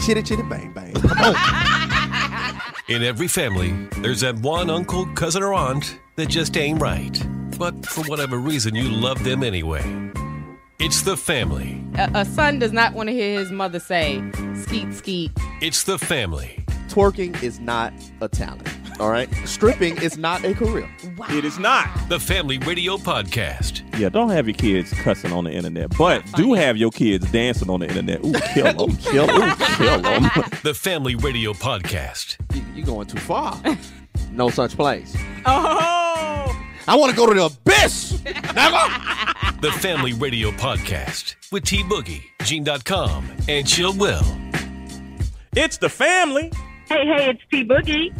Chitty chitty bang bang. In every family, there's that one uncle, cousin, or aunt that just ain't right. But for whatever reason, you love them anyway. It's the family. A, a son does not want to hear his mother say, skeet, skeet. It's the family. Twerking is not a talent. All right. Stripping is not a career. It is not. The Family Radio Podcast. Yeah, don't have your kids cussing on the internet, but do have your kids dancing on the internet. Ooh, kill them, kill them, kill them. The Family Radio Podcast. You, you going too far. No such place. Oh! I want to go to the abyss. nigga. The Family Radio Podcast with T Boogie, Gene.com, and Chill Will. It's the family. Hey, hey, it's T Boogie.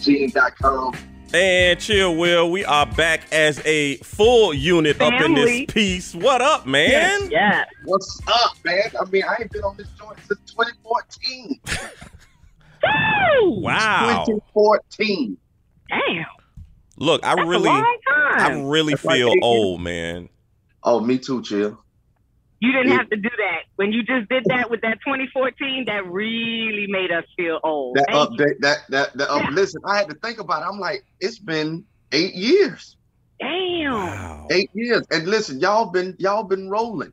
Gene.com. And chill, Will. We are back as a full unit up in this piece. What up, man? Yes. What's up, man? I mean, I ain't been on this joint since 2014. Wow. 2014. Damn. Look, I That's really, I really That's feel eight old, man. Oh, me too, chill. You didn't Yeah. have to do that. When you just did that with that 2014, that really made us feel old. That Thank you. update, that that that up. Yeah. Listen, I had to think about it. I'm like, it's been eight years, Damn. Wow. eight years, and listen, y'all been y'all been rolling.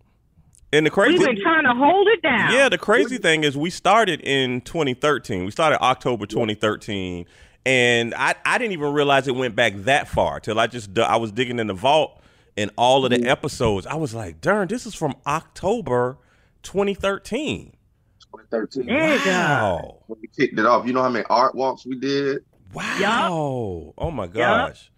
And the crazy, We've been trying to hold it down. yeah, the crazy thing is we started in 2013. We started October 2013, and I, I didn't even realize it went back that far till I just I was digging in the vault and all of the episodes. I was like, darn, this is from October 2013. 2013. There you. Wow. When we kicked it off, you know how many art walks we did? Wow. Oh my gosh.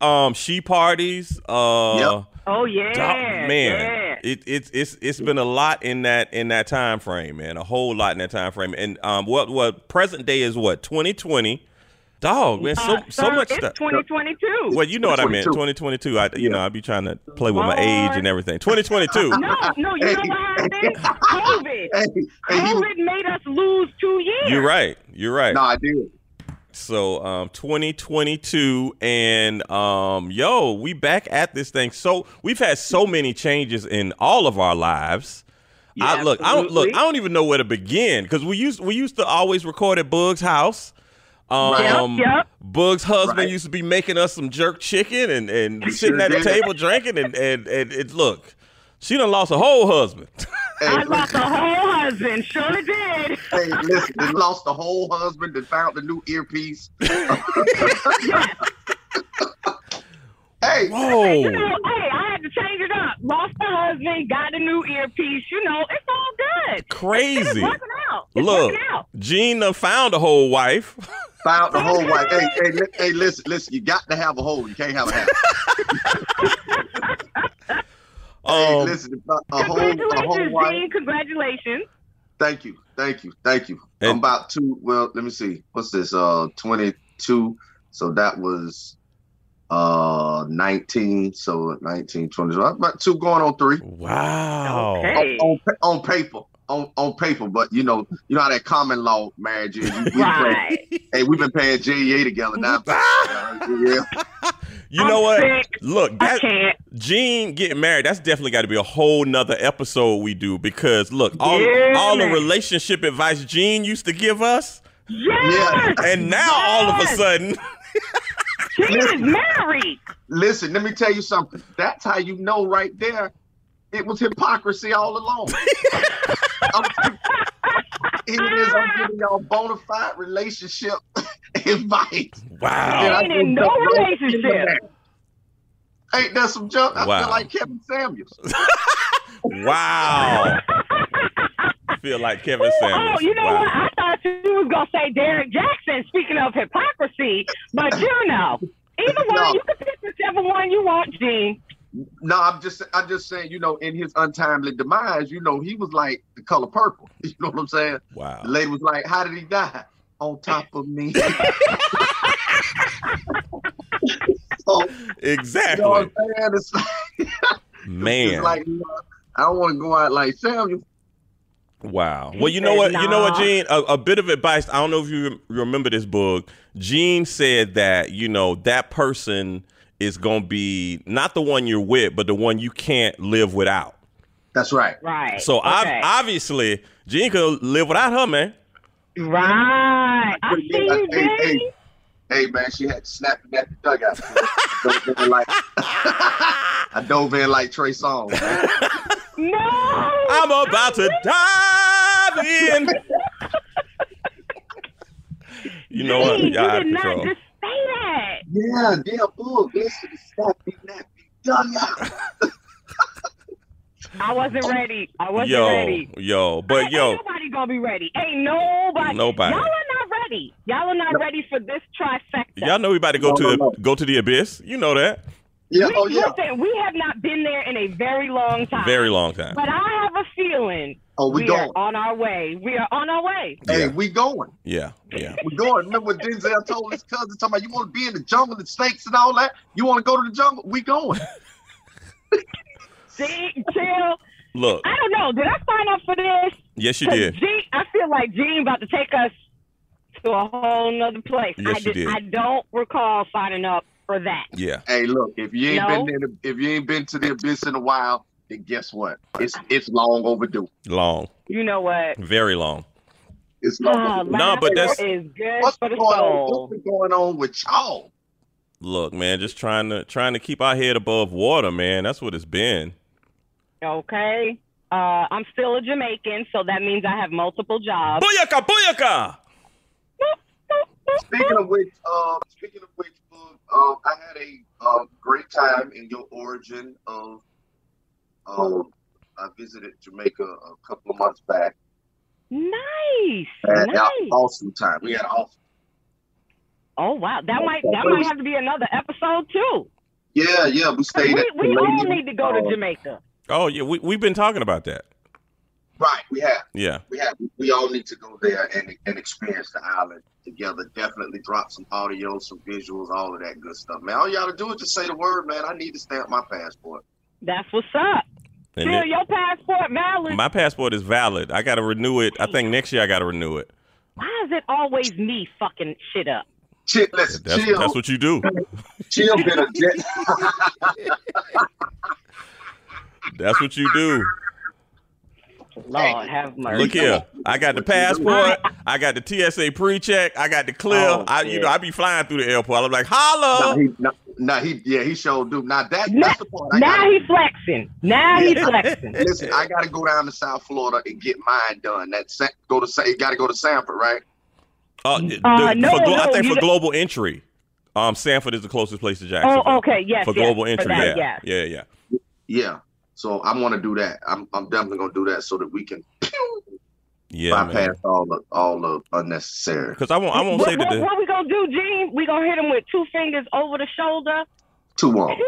Um, she parties. Uh, Yep. Oh yeah. dog- man, Yeah. it, it's it's it's been a lot in that in that time frame, man. A whole lot in that time frame. And um, what what present day is what 2020. Dog, man, so Uh, so sir, much it's stuff. 2022. Well, you know what I meant. 2022. 2022. I, you know, I'd be trying to play with my age and everything. 2022. No, no, you know what happened? COVID. Hey, hey, he was, COVID made us lose two years. You're right. You're right. no, I do. So um 2022 and um yo, we back at this thing. So we've had so many changes in all of our lives. I Yeah, look, I don't look. I don't even know where to begin cuz we used we used to always record at Bug's house. Um Yep, yep. Bug's husband Right. used to be making us some jerk chicken and and sitting sure at the did. table drinking and and and it look. She done lost a whole husband. Hey, I lost a whole husband. Sure did. hey, listen, they lost the whole husband and found the new earpiece. hey, Whoa. You know, hey, I had to change it up. Lost the husband, got a new earpiece. You know, it's all good. Crazy. working out. It's Look, working out. Gene done found a whole wife. found the whole wife. Hey, hey, li- hey, listen, listen, you got to have a hole. You can't have a half. hey, Um, listen, a whole, a whole Congratulations, wife. Dean. Congratulations. Thank you, thank you, thank you. And- I'm about two. Well, let me see. What's this? Uh, 22. So that was uh 19. So 19, 20. So about two going on three. Wow. Okay. On, on, on paper. On, on paper, but you know, you know how that common law marriage is. We, we Right. pay- hey, we've been paying JEA together now. yeah. You know I'm what? sick. Look, I that can't. Gene getting married, that's definitely got to be a whole nother episode we do because look, all Yeah, all the relationship advice Gene used to give us, Yes. and now all of a sudden, She is married. Listen, let me tell you something. That's how you know right there. It was hypocrisy all along. I'm, it is. I'm giving y'all bona fide relationship advice. wow. Ain't in no relationship. Ain't that some junk? I Wow. feel like Kevin Samuels. Wow. Feel like Kevin Samuels. Oh, you know wow. what? I thought you was gonna say Derrick Jaxn. Speaking of hypocrisy, but you know, either one, No. you can pick whichever one you want, Gene. No, I'm just I'm just saying, you know, in his untimely demise, you know, he was like the color purple. You know what I'm saying? Wow. The lady was like, How did he die? On top of me. so, you know Exactly. what I'm saying? It's like, Man. it's like you know, I don't want to go out like Samuel. Wow. Well, you know what? said, You know what, "Nah." Gene? A, a bit of advice. I don't know if you remember this book. Gene said that you know that person is going to be not the one you're with, but the one you can't live without. That's right. Right. So ob- okay. obviously, Gene could live without her, man. right. I see you, hey, hey, hey, man, she had to snap it at the dugout. I dove in like, I dove in like Trey Songz. Man. No. I'm about to dive in. you know what? Gene, Y'all out did of not control. just say that. Yeah, damn, book. Listen to snap it at the dugout. I wasn't ready. I wasn't Yo, ready. yo, but Ain't yo, nobody gonna be ready. Ain't nobody. Nobody. Y'all are not ready. Y'all are not ready for this trifecta. y'all know we about to go No, to no, the no. go to the abyss. You know that. Yeah, We, oh yeah. Listen, we have not been there in a very long time. Very long time. But I have a feeling Oh, we, we, going. are on our way. We are on our way. Hey, Yeah. we going. Yeah, yeah. We going. Remember what Denzel told his cousin, talking about you want to be in the jungle, the snakes and all that? You want to go to the jungle? We going. See, chill. Look, I don't know. Did I sign up for this? yes, you did. Gene, I feel like Gene about to take us to a whole nother place. Yes, I you did. I don't recall signing up for that. Yeah. Hey, look, if you ain't No. been in the, if you ain't been to the abyss in a while, then guess what? It's it's long overdue. Long. You know what? Very long. It's long Oh, overdue. No, but that's- is good What's for going the on? soul. What's been going on with y'all? Look, man, just trying to trying to keep our head above water, man. That's what it's been. Okay. Uh, I'm still a Jamaican, so that means I have multiple jobs. Booyaka, booyaka! Speaking of which, uh, speaking of which, book, um, I had a uh, great time in your origin of. Um, I visited Jamaica a couple of months back. Nice. Had nice. an awesome time. We had an awesome. Oh wow, that might that might have to be another episode too. Yeah, yeah. We 'Cause stayed We, at we all need to go to Uh, Jamaica. Oh yeah, we we've been talking about that. Right, we have. Yeah. we have we all need to go there and and experience the island together. Definitely drop some audio, some visuals, all of that good stuff, man. All you gotta do is just say the word, man. I need to stamp my passport. That's what's up. And Still, it- your passport valid. my passport is valid. I got to renew it. I think next year I got to renew it. Why is it always me fucking shit up? Chill, listen, That's chill, that's what you do. chill. Been a jet. That's what you do. Lord have mercy. Look here, I got the passport. I got the TSA pre-check. I got the clear. Oh, I you know I be flying through the airport. I'm like, no, holla. he, no, no, he, yeah, he sure do. Now that, Now, that's the part. I now gotta, he flexing. Now he flexing. listen, I gotta go down to South Florida and get mine done. That Sa- go to say, got to go to Sanford, right? Uh, the- Uh, no, for glo- I think for global entry, um, Sanford is the closest place to Jacksonville. Oh, okay. Yes. For yes, global entry, that, yeah. yes. yeah, yeah, Yeah. So I want to do that. I'm, I'm definitely gonna do that so that we can yeah, bypass man. all the all the unnecessary. Because I won't, I won't what, say that. what, The, what we gonna do, Gene? We gonna hit him with two fingers over the shoulder. Two on.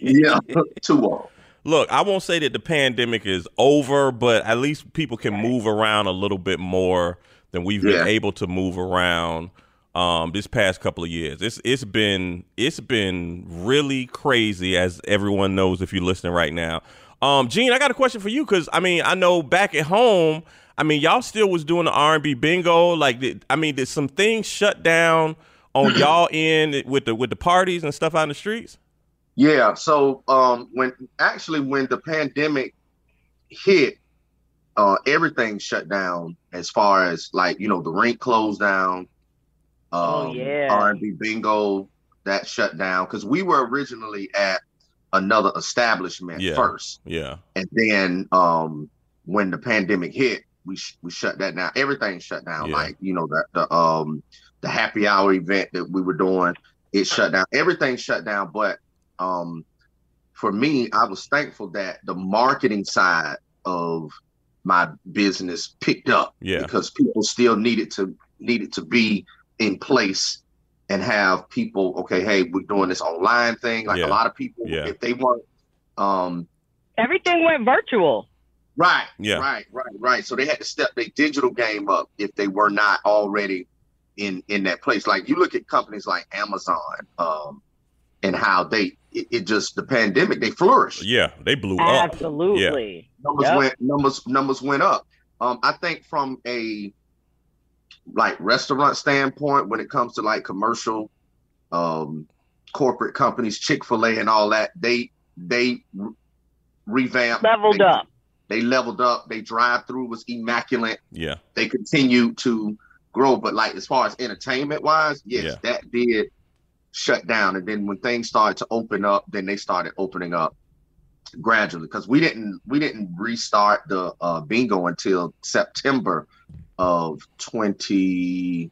yeah, two on. Look, I won't say that the pandemic is over, but at least people can move around a little bit more than we've Yeah. been able to move around um, this past couple of years. It's it's been it's been really crazy, as everyone knows if you're listening right now. Um, Gene, I got a question for you because I mean I know back at home, I mean y'all still was doing the R&B bingo. Like, did, I mean, did some things shut down on y'all end with the with the parties and stuff out in the streets? Yeah. So um, when actually when the pandemic hit, uh, everything shut down as far as like you know the rink closed down. Um, Oh, yeah. R&B bingo that shut down because we were originally at another establishment Yeah. first. Yeah, and then um when the pandemic hit we sh- we shut that down everything shut down Yeah. like you know the, the um the happy hour event that we were doing it shut down everything shut down but um for me i was thankful that the marketing side of my business picked up Yeah. because people still needed to needed to be in place and have people okay hey we're doing this online thing like Yeah. a lot of people Yeah. if they weren't um Everything went virtual. Right. Yeah. Right. Right. Right. So they had to step their digital game up if they were not already in in that place. Like you look at companies like Amazon, um, and how they it, it just the pandemic they flourished. yeah, they blew up. Absolutely. yeah. Numbers Yep. went numbers numbers went up. Um, I think from a like restaurant standpoint, when it comes to like commercial, um, corporate companies, Chick Fil A and all that, they they re- revamped, Leveled they, up. They leveled up. They drive through was immaculate. Yeah. They continue to grow, but like as far as entertainment wise, yes, Yeah. that did shut down. And then when things started to open up, then they started opening up gradually because we didn't we didn't restart the uh, bingo until September of 2020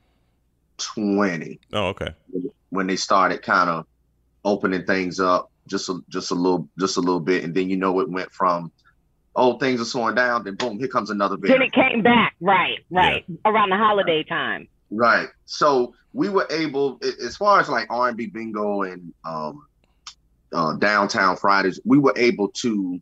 Oh, okay. when they started kind of opening things up just a, just a little just a little bit and then you know it went from oh things are slowing down then boom here comes another Then it came back. Right, right. Around the holiday time. Right. So we were able, as far as like R and B bingo and um, uh, downtown Fridays, we were able to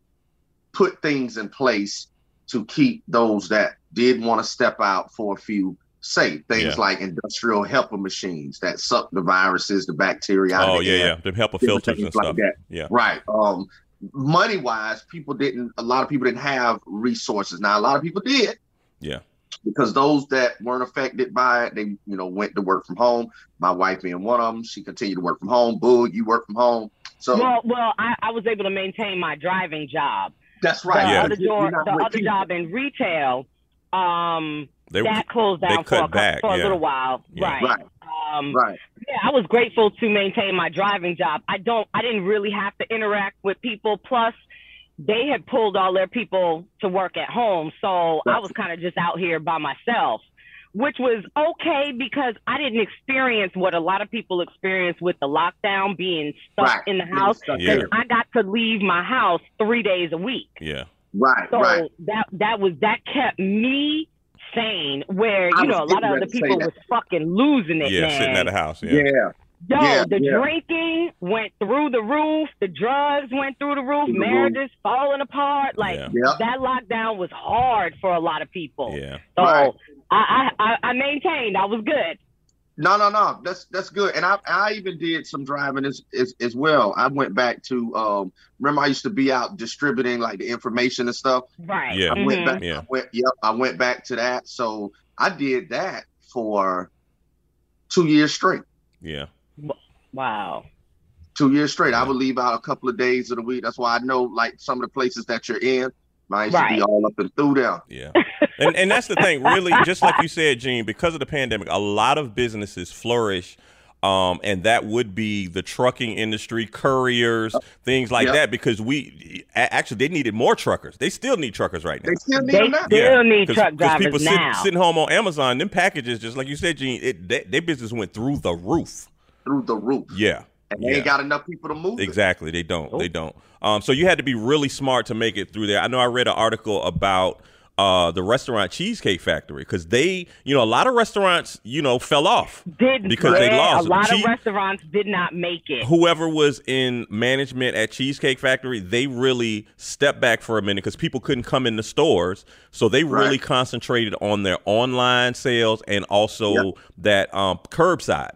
put things in place to keep those that did want to step out for a few safe. Things Yeah. like industrial helper machines that suck the viruses, the bacteria out Oh of the yeah, air. yeah. HEPA different filters and things like stuff. that. Yeah. Right. Um, money wise, people didn't. A lot of people didn't have resources. Now, a lot of people did Yeah. because those that weren't affected by it, they you know went to work from home. My wife being one of them, she continued to work from home. Boo, you work from home. So Well, well, I, I was able to maintain my driving job. that's The right. Yeah. other, You're job, not the other people. job in retail, um, They that closed they down for, cut a, back, for a yeah. little while. Yeah. Right. Right. Um, Right. yeah, I was grateful to maintain my driving job. I don't, I didn't really have to interact with people. Plus, they had pulled all their people to work at home, so I was kind of just out here by myself, which was okay because I didn't experience what a lot of people experience with the lockdown, being stuck Right. in the house. stuck Yeah. I got to leave my house three days a week. Yeah. Right. So right. that that was that kept me sane. Where you know a lot of other people was fucking losing it, Yeah. man. Sitting at the house. Yeah. Yeah. Yo, Yeah, the yeah. drinking went through the roof. The drugs went through the roof. Through the roof. marriages falling apart. Like Yeah. That lockdown was hard for a lot of people. Yeah. So Right. I, I I I maintained. I was good. No, no, no. That's that's good. And I I even did some driving as as, as well. I went back to um remember I used to be out distributing like the information and stuff. Right. Yeah. I went Mhm. back. Yeah. I went, yep, I went back to that. So I did that for two years straight. Yeah. Wow. Two years straight. I would leave out a couple of days of the week. That's why I know like some of the places that you're in. I used to be all up and through there. Yeah. And and that's the thing, really, just like you said, Gene, because of the pandemic, a lot of businesses flourish. Um, and that would be the trucking industry, couriers, things like Yep. that, because we actually they needed more truckers. They still need truckers right now. They still need They them now. still need 'cause- truck 'cause drivers people now. Sit, sitting home on Amazon, them packages, just like you said, Gene, it, they, their business went through the roof. Through the roof. Yeah. And they yeah. ain't got enough people to move. it. Exactly. They don't. They don't. Um, so you had to be really smart to make it through there. I know I read an article about uh, the restaurant Cheesecake Factory because they, you know, a lot of restaurants, you know, fell off. Did Because they yeah, lost. A lot Cheese- of restaurants did not make it. Whoever was in management at Cheesecake Factory, they really stepped back for a minute because people couldn't come in the stores. So they really concentrated on their online sales and also Yep. that um, curbside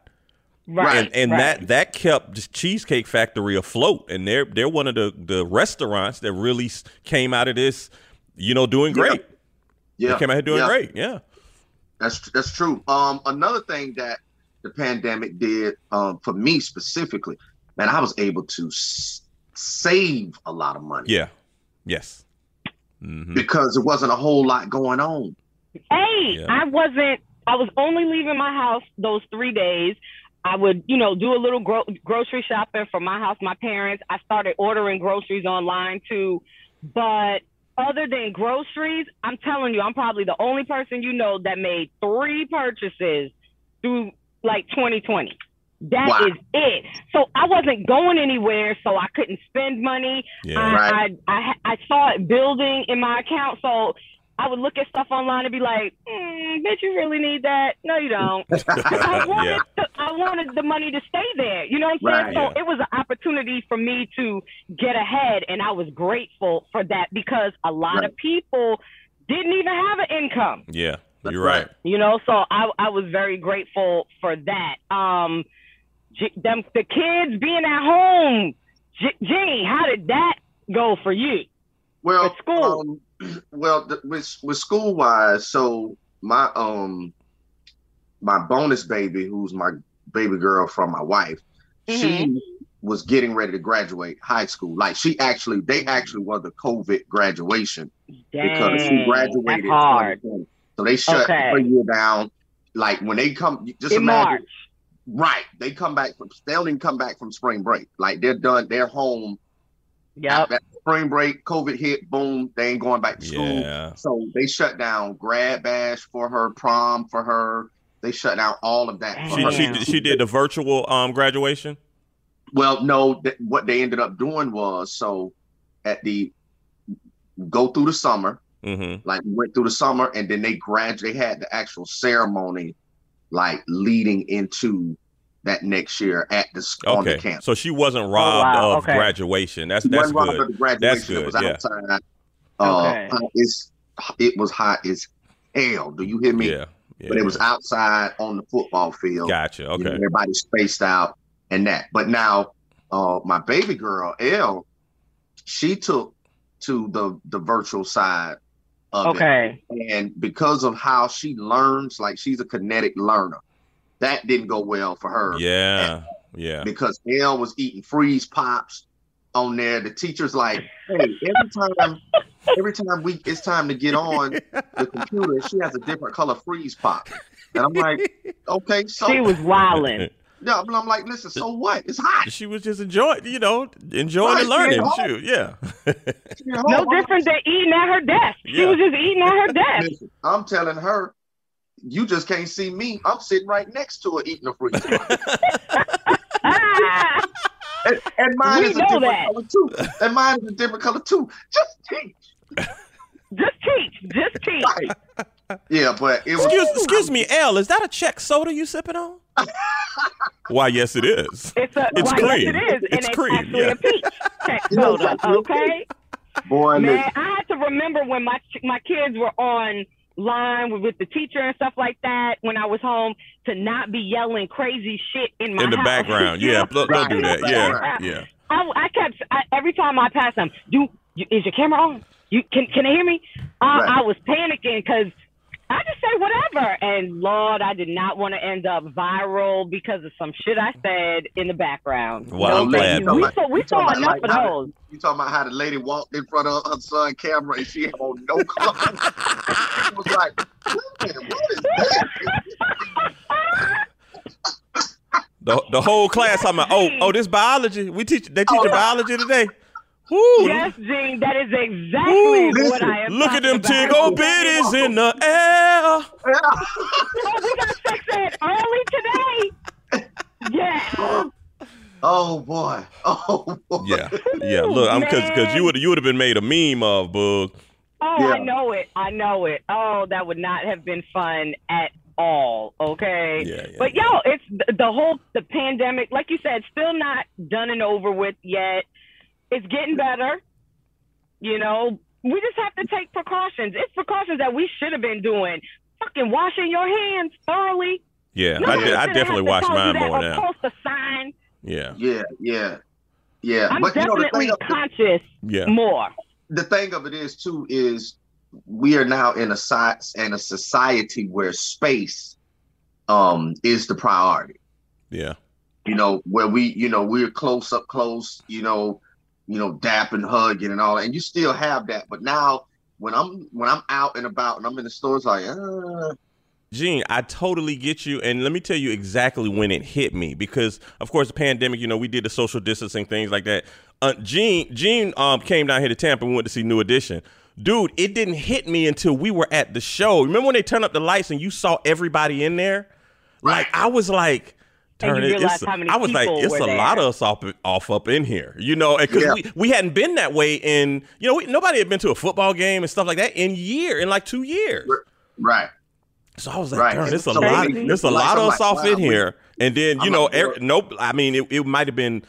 Right. and and right. that that kept the Cheesecake Factory afloat, and they're they're one of the the restaurants that really came out of this, you know, doing great. Yeah. They came out here doing yeah. great. Yeah, That's that's true. Um, another thing that the pandemic did um, for me specifically, man, I was able to s- save a lot of money yeah, yes. hmm because it wasn't a whole lot going on. Hey, Yeah. I wasn't. I was only leaving my house those three days. I would, you know, do a little gro- grocery shopping for my house, my parents. I started ordering groceries online too. But other than groceries, I'm telling you, I'm probably the only person you know that made three purchases through like 2020. That is Wow. it. So I wasn't going anywhere, so I couldn't spend money. Yeah, Right. I, I, I I saw it building in my account, so I would look at stuff online and be like, mm, "Bitch, you really need that? No, you don't." I wanted Yeah. The, I wanted the money to stay there. You know what I'm Right. saying? So it was an opportunity for me to get ahead, and I was grateful for that because a lot Right. of people didn't even have an income yeah. You're right. you know so i i was very grateful for that um J- them the kids being at home J- jenny how did that go for you Well, At school. um, well the, with with school wise. So my um my bonus baby, who's my baby girl from my wife, she mm-hmm. was getting ready to graduate high school. Like she actually, they actually was the COVID graduation because she graduated. Hard. So they shut Okay. her year down. Like when they come, just In imagine. March. Right, they come back from. They don't even come back from spring break. Like they're done. They're home. Yeah. At spring break, COVID hit. Boom. They ain't going back to school. Yeah. So they shut down grad bash for her, prom for her. They shut down all of that. She she Damn. she did the virtual um graduation. Well, no, th- what they ended up doing was so at the go through the summer, Mm-hmm. like went through the summer, and then they grad they had the actual ceremony, like leading into that next year at the s- on the Okay. campus. So she wasn't robbed wow, of okay. graduation. That's It that's wasn't robbed good. of the graduation. That's It good, was yeah. outside. Uh, Okay. hot- it's it was hot as hell. Do you hear me? Yeah. Yeah. But it was outside on the football field. Gotcha. You know, Okay. everybody spaced out and that. But now, uh, my baby girl Elle, she took to the the virtual side of Okay. it, and because of how she learns, like she's a kinetic learner, that didn't go well for her. Yeah. Yeah. Because Elle was eating freeze pops on there. The teacher's like, "Hey, every time, every time we it's time to get on the computer, she has a different color freeze pop." And I'm like, "Okay, so She was wilding. yeah, but I'm like, listen, so what? It's hot. She was just enjoying, you know, enjoying Right, the learning. yeah. Shoot, yeah. You know, No different than eating at her desk. She Yeah. was just eating at her desk. Listen, I'm telling her, you just can't see me. I'm sitting right next to her eating a freeze pop. And, and mine We is a different that. color too. And mine is a different color too. Just teach. just teach. Just teach. Right. Yeah, but it was Excuse, excuse me, Elle. Is that a check soda you sipping on? Why, yes, it is. It's a It's why, cream. Yes, it is, It's and cream, it's actually yeah. a peach check You soda. a Okay, boy. man. listen, I had to remember when my my kids were on line with, with the teacher and stuff like that when I was home to not be yelling crazy shit in my In the house. background. Yeah, know? don't, don't do that. Yeah, yeah. I, I kept I, every time I passed them. Do you, is your camera on? You can can they hear me? I, Right. I was panicking because I just say whatever, and Lord, I did not want to end up viral because of some shit I said in the background. Well, I'm glad. you. We saw we talking saw about enough like of how- those. You talking about how the lady walked in front of her son camera and she had on no clothes? she was like, "Wait a minute, what is that?" The, the whole class, I'm like, oh, oh, this biology. We teach, they teach Oh. biology today. Woo. Yes, Gene, that is exactly Ooh, what listen, I am. Look at them talking tig old bitties in the air. Oh, we got sex ed early today. Yeah. Oh boy. Oh boy. Yeah, yeah. Look, I'm because because you would you would have been made a meme of bug. Oh, Yeah. I know it. I know it. Oh, that would not have been fun at all. Okay. Yeah, yeah. But yo, it's th- the whole the pandemic. Like you said, still not done and over with yet. It's getting better. You know, we just have to take precautions. It's precautions that we should have been doing. Fucking washing your hands thoroughly. Yeah, I, Nobody did, I definitely wash mine that more or now. Post a sign. Yeah, Yeah, yeah, yeah. I'm but you know the definitely conscious yeah, more. the thing of it is too is we are now in a sci- in a society where space um is the priority. yeah. You know, where we, you know, we're close up close, you know, you know, dapping, hugging and all that. And you still have that. But now when I'm when I'm out and about and I'm in the stores like, uh, Gene, I totally get you, and let me tell you exactly when it hit me because, of course, the pandemic. You know, we did the social distancing things like that. Uh, Gene, Gene, um, came down here to Tampa and we went to see New Edition. Dude, it didn't hit me until we were at the show. Remember when they turned up the lights and you saw everybody in there? Like I was like, And turn you it. It's, how many I was like, it's a there. lot of us off, off up in here, you know, because Yeah. we, we hadn't been that way in, you know, we, nobody had been to a football game and stuff like that in year in like two years. right. So I was like, Right. darn, there's a So lot. maybe- There's a like, lot of us like, off wow, in we- here, and then you I'm know, like, every, well- nope. I mean, it, it might have been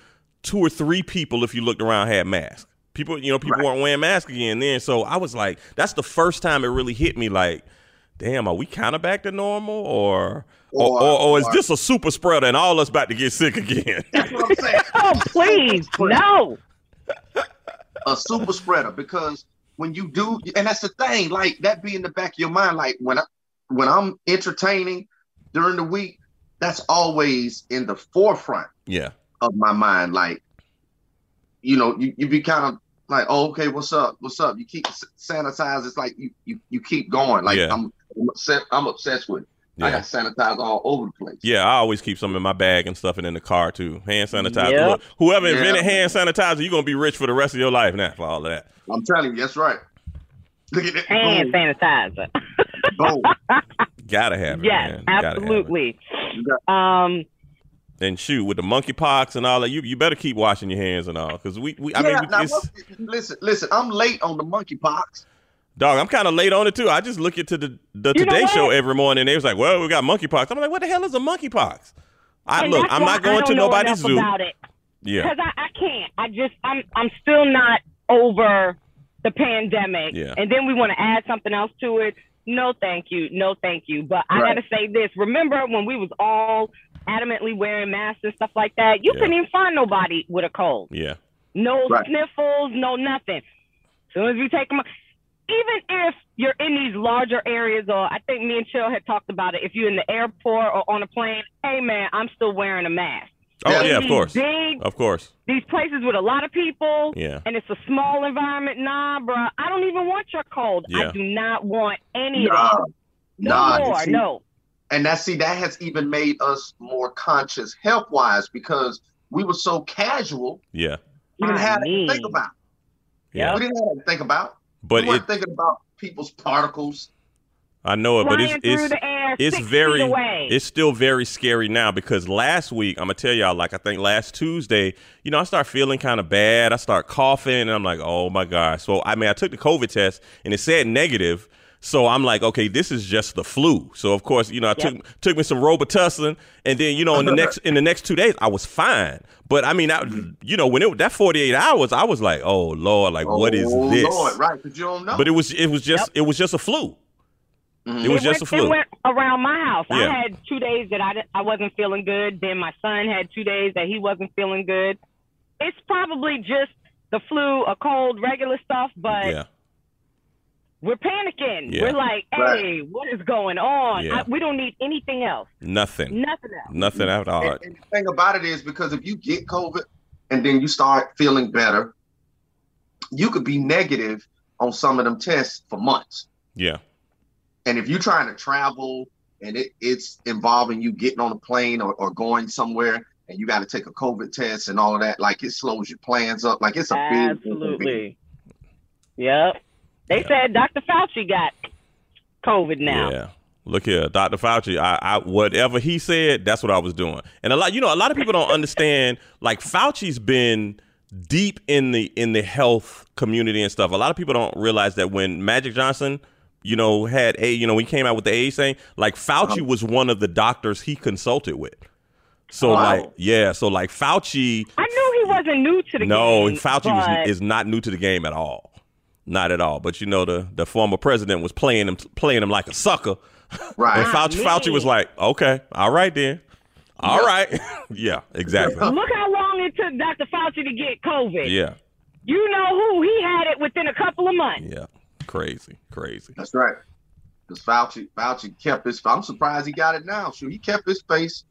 two or three people if you looked around had masks. People, you know, people Right. weren't wearing masks again then. So I was like, that's the first time it really hit me. Like, damn, are we kind of back to normal, or or, Or- or, or is this a super spreader and all us about to get sick again? That's what I'm saying. Oh, please, no. a super spreader because when you do, and that's the thing, like that be in the back of your mind. Like when I when I'm entertaining during the week, that's always in the forefront Yeah. of my mind. Like, you know, you, you be kind of like, oh, okay, what's up? What's up? You keep s- sanitize. It's like you you, you keep going. Like Yeah. I'm I'm obsessed, I'm obsessed with it. I got sanitizer all over the place. Yeah, I always keep some in my bag and stuff and in the car too. Hand sanitizer. Yep. Look, whoever Yeah. invented hand sanitizer, you're gonna be rich for the rest of your life now for all of that. I'm telling you, that's right. Look at that. Hand Boom, sanitizer. boom. Gotta have it. yes, man. Gotta have it. absolutely. Um, And shoot, with the monkeypox and all that, you you better keep washing your hands and all, because we, we I yeah, mean, we, now, it's, listen, listen. I'm late on the monkeypox. Dog, I'm kind of late on it too. I just look into the the You Today? Show every morning. and They was like, well, we got monkeypox. I'm like, what the hell is a monkeypox? I and look, I'm why not I going don't to know nobody's enough zoo. about it. Yeah, because I, I can't. I just I'm I'm still not over the pandemic. Yeah. And then we want to add something else to it. No, thank you. No, thank you. But I Right. gotta say this. Remember when we was all adamantly wearing masks and stuff like that? You Yeah. couldn't even find nobody with a cold. yeah, No Right. sniffles. No nothing. As soon as we take them, even if you're in these larger areas, or I think me and Chill had talked about it. If you're in the airport or on a plane, hey man, I'm still wearing a mask. oh Yeah. yeah, of course, Big of course, these places with a lot of people yeah, and it's a small environment, nah, bro, I don't even want your cold. Yeah. I do not want any of Nah, that. No nah, more, see, no. And that see that has even made us more conscious health wise because we were so casual. yeah, We didn't I have mean. to think about. yeah. We didn't have to think about. But we it, thinking about people's particles. I know it, but it's it's it's very away. it's still very scary now because last week I'm gonna tell y'all like I think last Tuesday you know I start feeling kind of bad I start coughing and I'm like oh my god so I mean I took the COVID test and it said negative so I'm like okay this is just the flu so of course you know I Yep. took took me some Robitussin and then you know in the next in the next two days I was fine but I mean I, you know when it that 48 hours I was like oh lord like what is Oh, this Lord, right? Because you don't know. but it was it was just it was just a flu Mhm. it was it just went, a flu It went around my house. Yeah. I had two days that I, I wasn't feeling good. Then my son had two days that he wasn't feeling good. It's probably just the flu, a cold, regular stuff, but yeah we're panicking. Yeah. We're like, hey, Right. what is going on? Yeah. I, we don't need anything else. nothing Nothing else. nothing at all And, and the thing about it is because if you get COVID and then you start feeling better, you could be negative on some of them tests for months. yeah And if you're trying to travel and it, it's involving you getting on a plane or, or going somewhere and you got to take a COVID test and all of that, like it slows your plans up. Like it's a big Absolutely. Yep. They said Dr. Fauci got COVID now. Yeah. Look here, Dr. Fauci. I, I whatever he said, that's what I was doing. And a lot, you know, a lot of people don't understand. Like Fauci's been deep in the in the health community and stuff. A lot of people don't realize that when Magic Johnson, you know, had a, you know, when he came out with the AIDS thing, like Fauci um, was one of the doctors he consulted with. So Wow. like, yeah, so like Fauci, I knew he wasn't new to the no, game. No, Fauci was, is not new to the game at all, not at all. But you know, the the former president was playing him playing him like a sucker. Right. And Fauci. Fauci was like, okay, all right then. All right. yeah, exactly. Look how long it took Dr. Fauci to get COVID. Yeah, You know who? He had it within a couple of months. yeah. Crazy, crazy. That's right. Because Fauci, Fauci kept his. I'm surprised he got it now. Sure, he kept his face,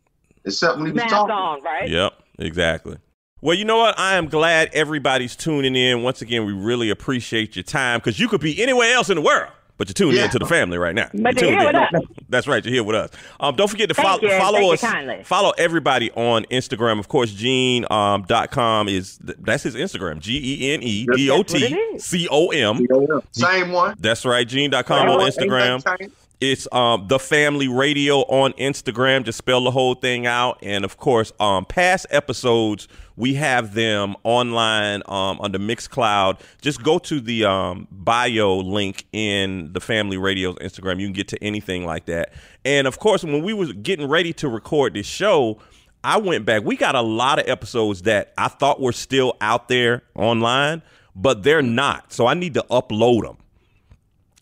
except when he was Mask talking. on, right? Yep, exactly. Well, you know what? I am glad everybody's tuning in. Once again, we really appreciate your time because you could be anywhere else in the world, but you're tuning Yeah. in to the family right now. But You're you're here in. with us. That's right. You're here with us. Um, don't forget to Thank follow you. follow Thank us. kindly. Follow everybody on Instagram. Of course, Gene um, dot com is that's his Instagram. G E N E D O That's what T it is. C O M. Same one. That's right. Gene.com on Ain't Instagram. It's um the family radio on Instagram. Just spell the whole thing out. And of course, um past episodes, we have them online um under Mixcloud. Just go to the um bio link in the family radio's Instagram. You can get to anything like that. And of course, when we was getting ready to record this show, I went back. We got a lot of episodes that I thought were still out there online, but they're not. So I need to upload them.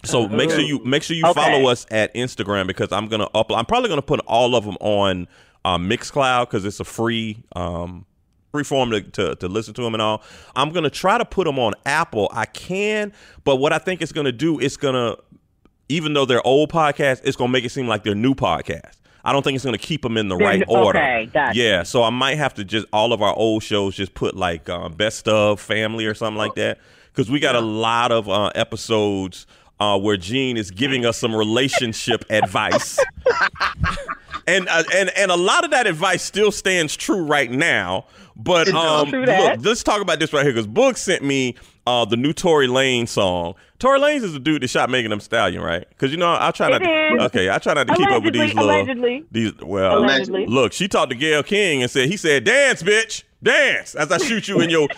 So make sure you make sure you Okay. follow us at Instagram because I'm gonna upload. I'm probably gonna put all of them on uh, Mixcloud because it's a free um, free for them to, to, to listen to them and all. I'm gonna try to put them on Apple. I can, but what I think it's gonna do, it's gonna, even though they're old podcasts, it's gonna make it seem like they're new podcasts. I don't think it's gonna keep them in the right Okay, order. gotcha. Yeah, so I might have to just all of our old shows just put like um, best of family or something like that because we got a lot of uh, episodes uh, where Gene is giving us some relationship advice. And, uh, and and a lot of that advice still stands true right now. But um, look, let's talk about this right here because Book sent me uh, the new Tory Lane song. Tory Lanez is the dude that shot Megan Thee Stallion, right? Because you know I try not. To, okay, I try not to keep up with these little. allegedly. These well, Allegedly. look, she talked to Gayle King and said he said dance, bitch, dance as I shoot you in your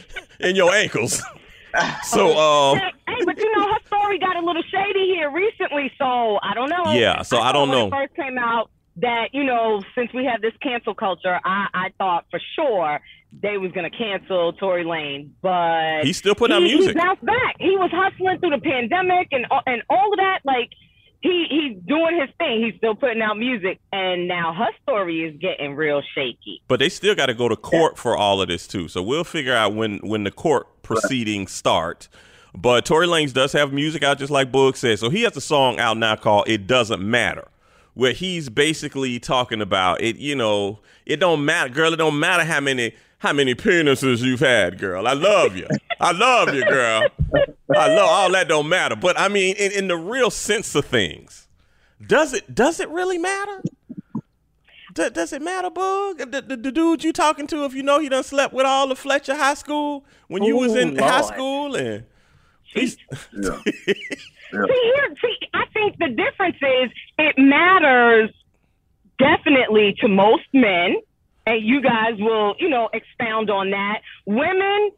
in your ankles. So um, Hey, hey, but you know her story got a little shady here recently, so I don't know. Yeah, so I thought don't when know. It first came out that you know since we have this cancel culture, I I thought for sure they was gonna cancel Tory Lane, but He's still putting out music. He bounced back. He was hustling through the pandemic and and all of that. Like he he's doing his thing. He's still putting out music, and now her story is getting real shaky. But they still got to go to court for all of this too. So we'll figure out when when the court proceedings start. But Tory Lanez does have music out, just like Boog said. So he has a song out now called "It Doesn't Matter," where he's basically talking about it. You know, it don't matter, girl. It don't matter how many how many penises you've had, girl. I love you. I love you, girl. I love all that. Don't matter. But I mean, in, in the real sense of things, does it does it really matter? D- does it matter, Bug? The, the, the dude you talking to, if you know he done slept with all the Fletcher High School when you was Ooh, in high school, and he's, Yeah. See here, see, I think the difference is it matters definitely to most men, and you guys will, you know, expound on that. Women,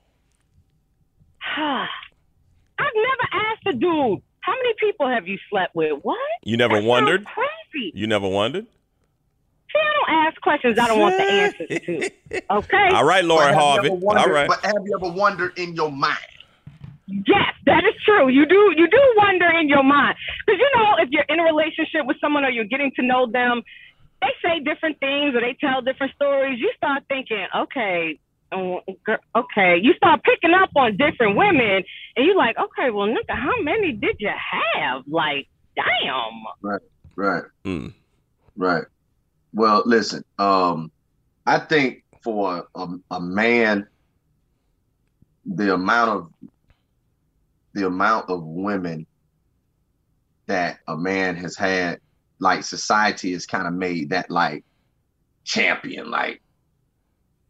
I've never asked a dude, how many people have you slept with? What? you never That wondered. Crazy. You never wondered. See, I don't ask questions I don't want the answers to. Okay. All right, Lori But have you Harvey. wondered- All right. But have you ever wondered in your mind? Yes, that is true. You do you do wonder in your mind because you know if you're in a relationship with someone or you're getting to know them, they say different things or they tell different stories. You start thinking, okay, oh, okay. You start picking up on different women, and you're like, okay, well, nigga, how many did you have? Like, damn. Right. Mm. Right. Well, listen. Um, I think for a, a man, the amount of the amount of women that a man has had, like society has kind of made that like champion, like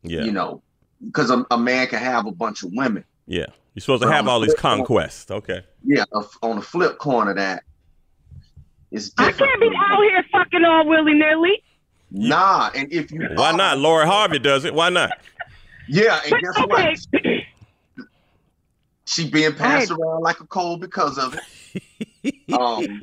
Yeah, you know, because a, a man can have a bunch of women. yeah. You're supposed to have all these conquests. Okay. Yeah. Uh, on the flip corner, of that it's I can't be out here fucking all willy nilly. Nah, and if you Why not? Lori Harvey does it. Why not? Yeah, and guess Okay. what? She being passed around like a coal because of it. Um,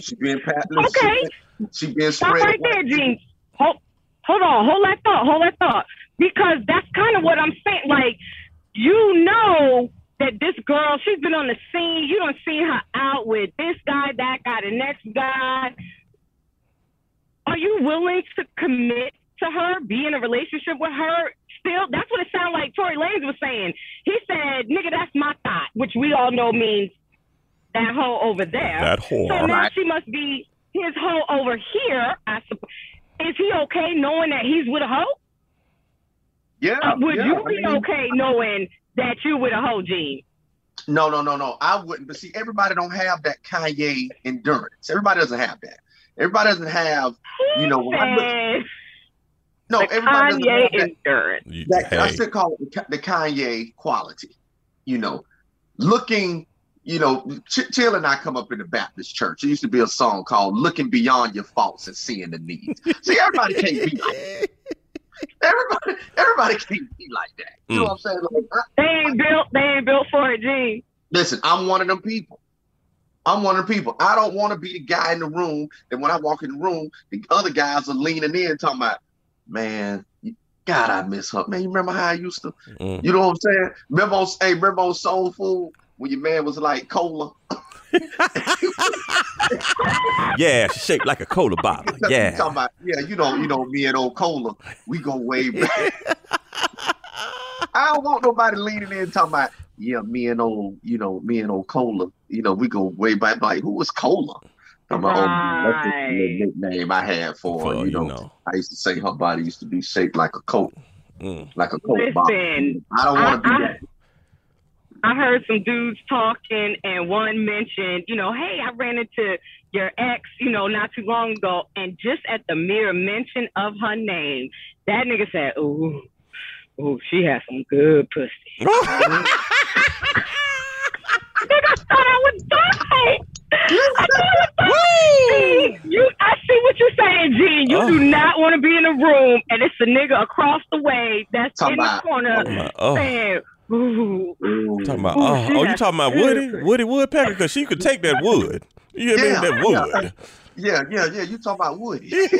she being passed. Okay. She, she being Stop spread. right there, Gene. Hold, hold on. Hold that thought. Hold that thought. Because that's kind of what I'm saying. Like, you know that this girl, she's been on the scene. You don't see her out with this guy, that guy, the next guy. Are you willing to commit to her, be in a relationship with her? Still, that's what it sounded like Tory Lanez was saying. He said, nigga, that's my thought, which we all know means that hoe over there. That So whore. now she must be his hoe over here. I suppose. Is he okay knowing that he's with a hoe? Yeah. Uh, would yeah, you I be mean, okay knowing that you with a hoe, Gene? No, no, no, no. I wouldn't. But see, everybody don't have that Kanye endurance. Everybody doesn't have that. Everybody doesn't have. You know, when I look- Says No, the everybody doesn't Kanye have that. endurance. You- that I hey. still call it the, the Kanye quality. You know, looking. You know, Ch- Chill and I come up in the Baptist church. There used to be a song called "Looking Beyond Your Faults and Seeing the Needs." See, everybody can't be like that. Everybody, everybody can't be like that. You know Mm. what I'm saying? Like, I, They ain't built. They ain't built for it, Gene. Listen, I'm one of them people. I'm one of the people. I don't want to be the guy in the room that when I walk in the room, the other guys are leaning in talking about, man, God, I miss her. Man, you remember how I used to, Mm. you know what I'm saying? Remember on, hey, remember on Soul Food when your man was like cola? Yeah, she's shaped like a cola bottle. Yeah. about, yeah, you know, you know, me and old cola, we go way back. I don't want nobody leaning in talking about, yeah, me and old, you know, me and old Cola. You know, we go way back. Like, who was Cola? I'm like, that's a Right. little nickname I had for, her. For, you know. I used to say her body used to be shaped like a coat, Mm. like a coat box. Listen, I don't want to I- be I- that. I heard some dudes talking, and one mentioned, you know, hey, I ran into your ex, you know, not too long ago, and just at the mere mention of her name, that nigga said, "Ooh, ooh, she has some good pussy." nigga thought I would die. I thought I would die. See, you, I see what you're saying, Gene. You Oh. do not want to be in a room, and it's a nigga across the way that's Talking in the about- corner oh about- oh. saying, "Ooh." Ooh. Talking about, Ooh, oh, oh, you talking about Woody. Woody Woodpecker, because she could take that wood. You know what I Yeah, mean? That wood. Yeah, yeah, yeah. You talking about Woody? okay,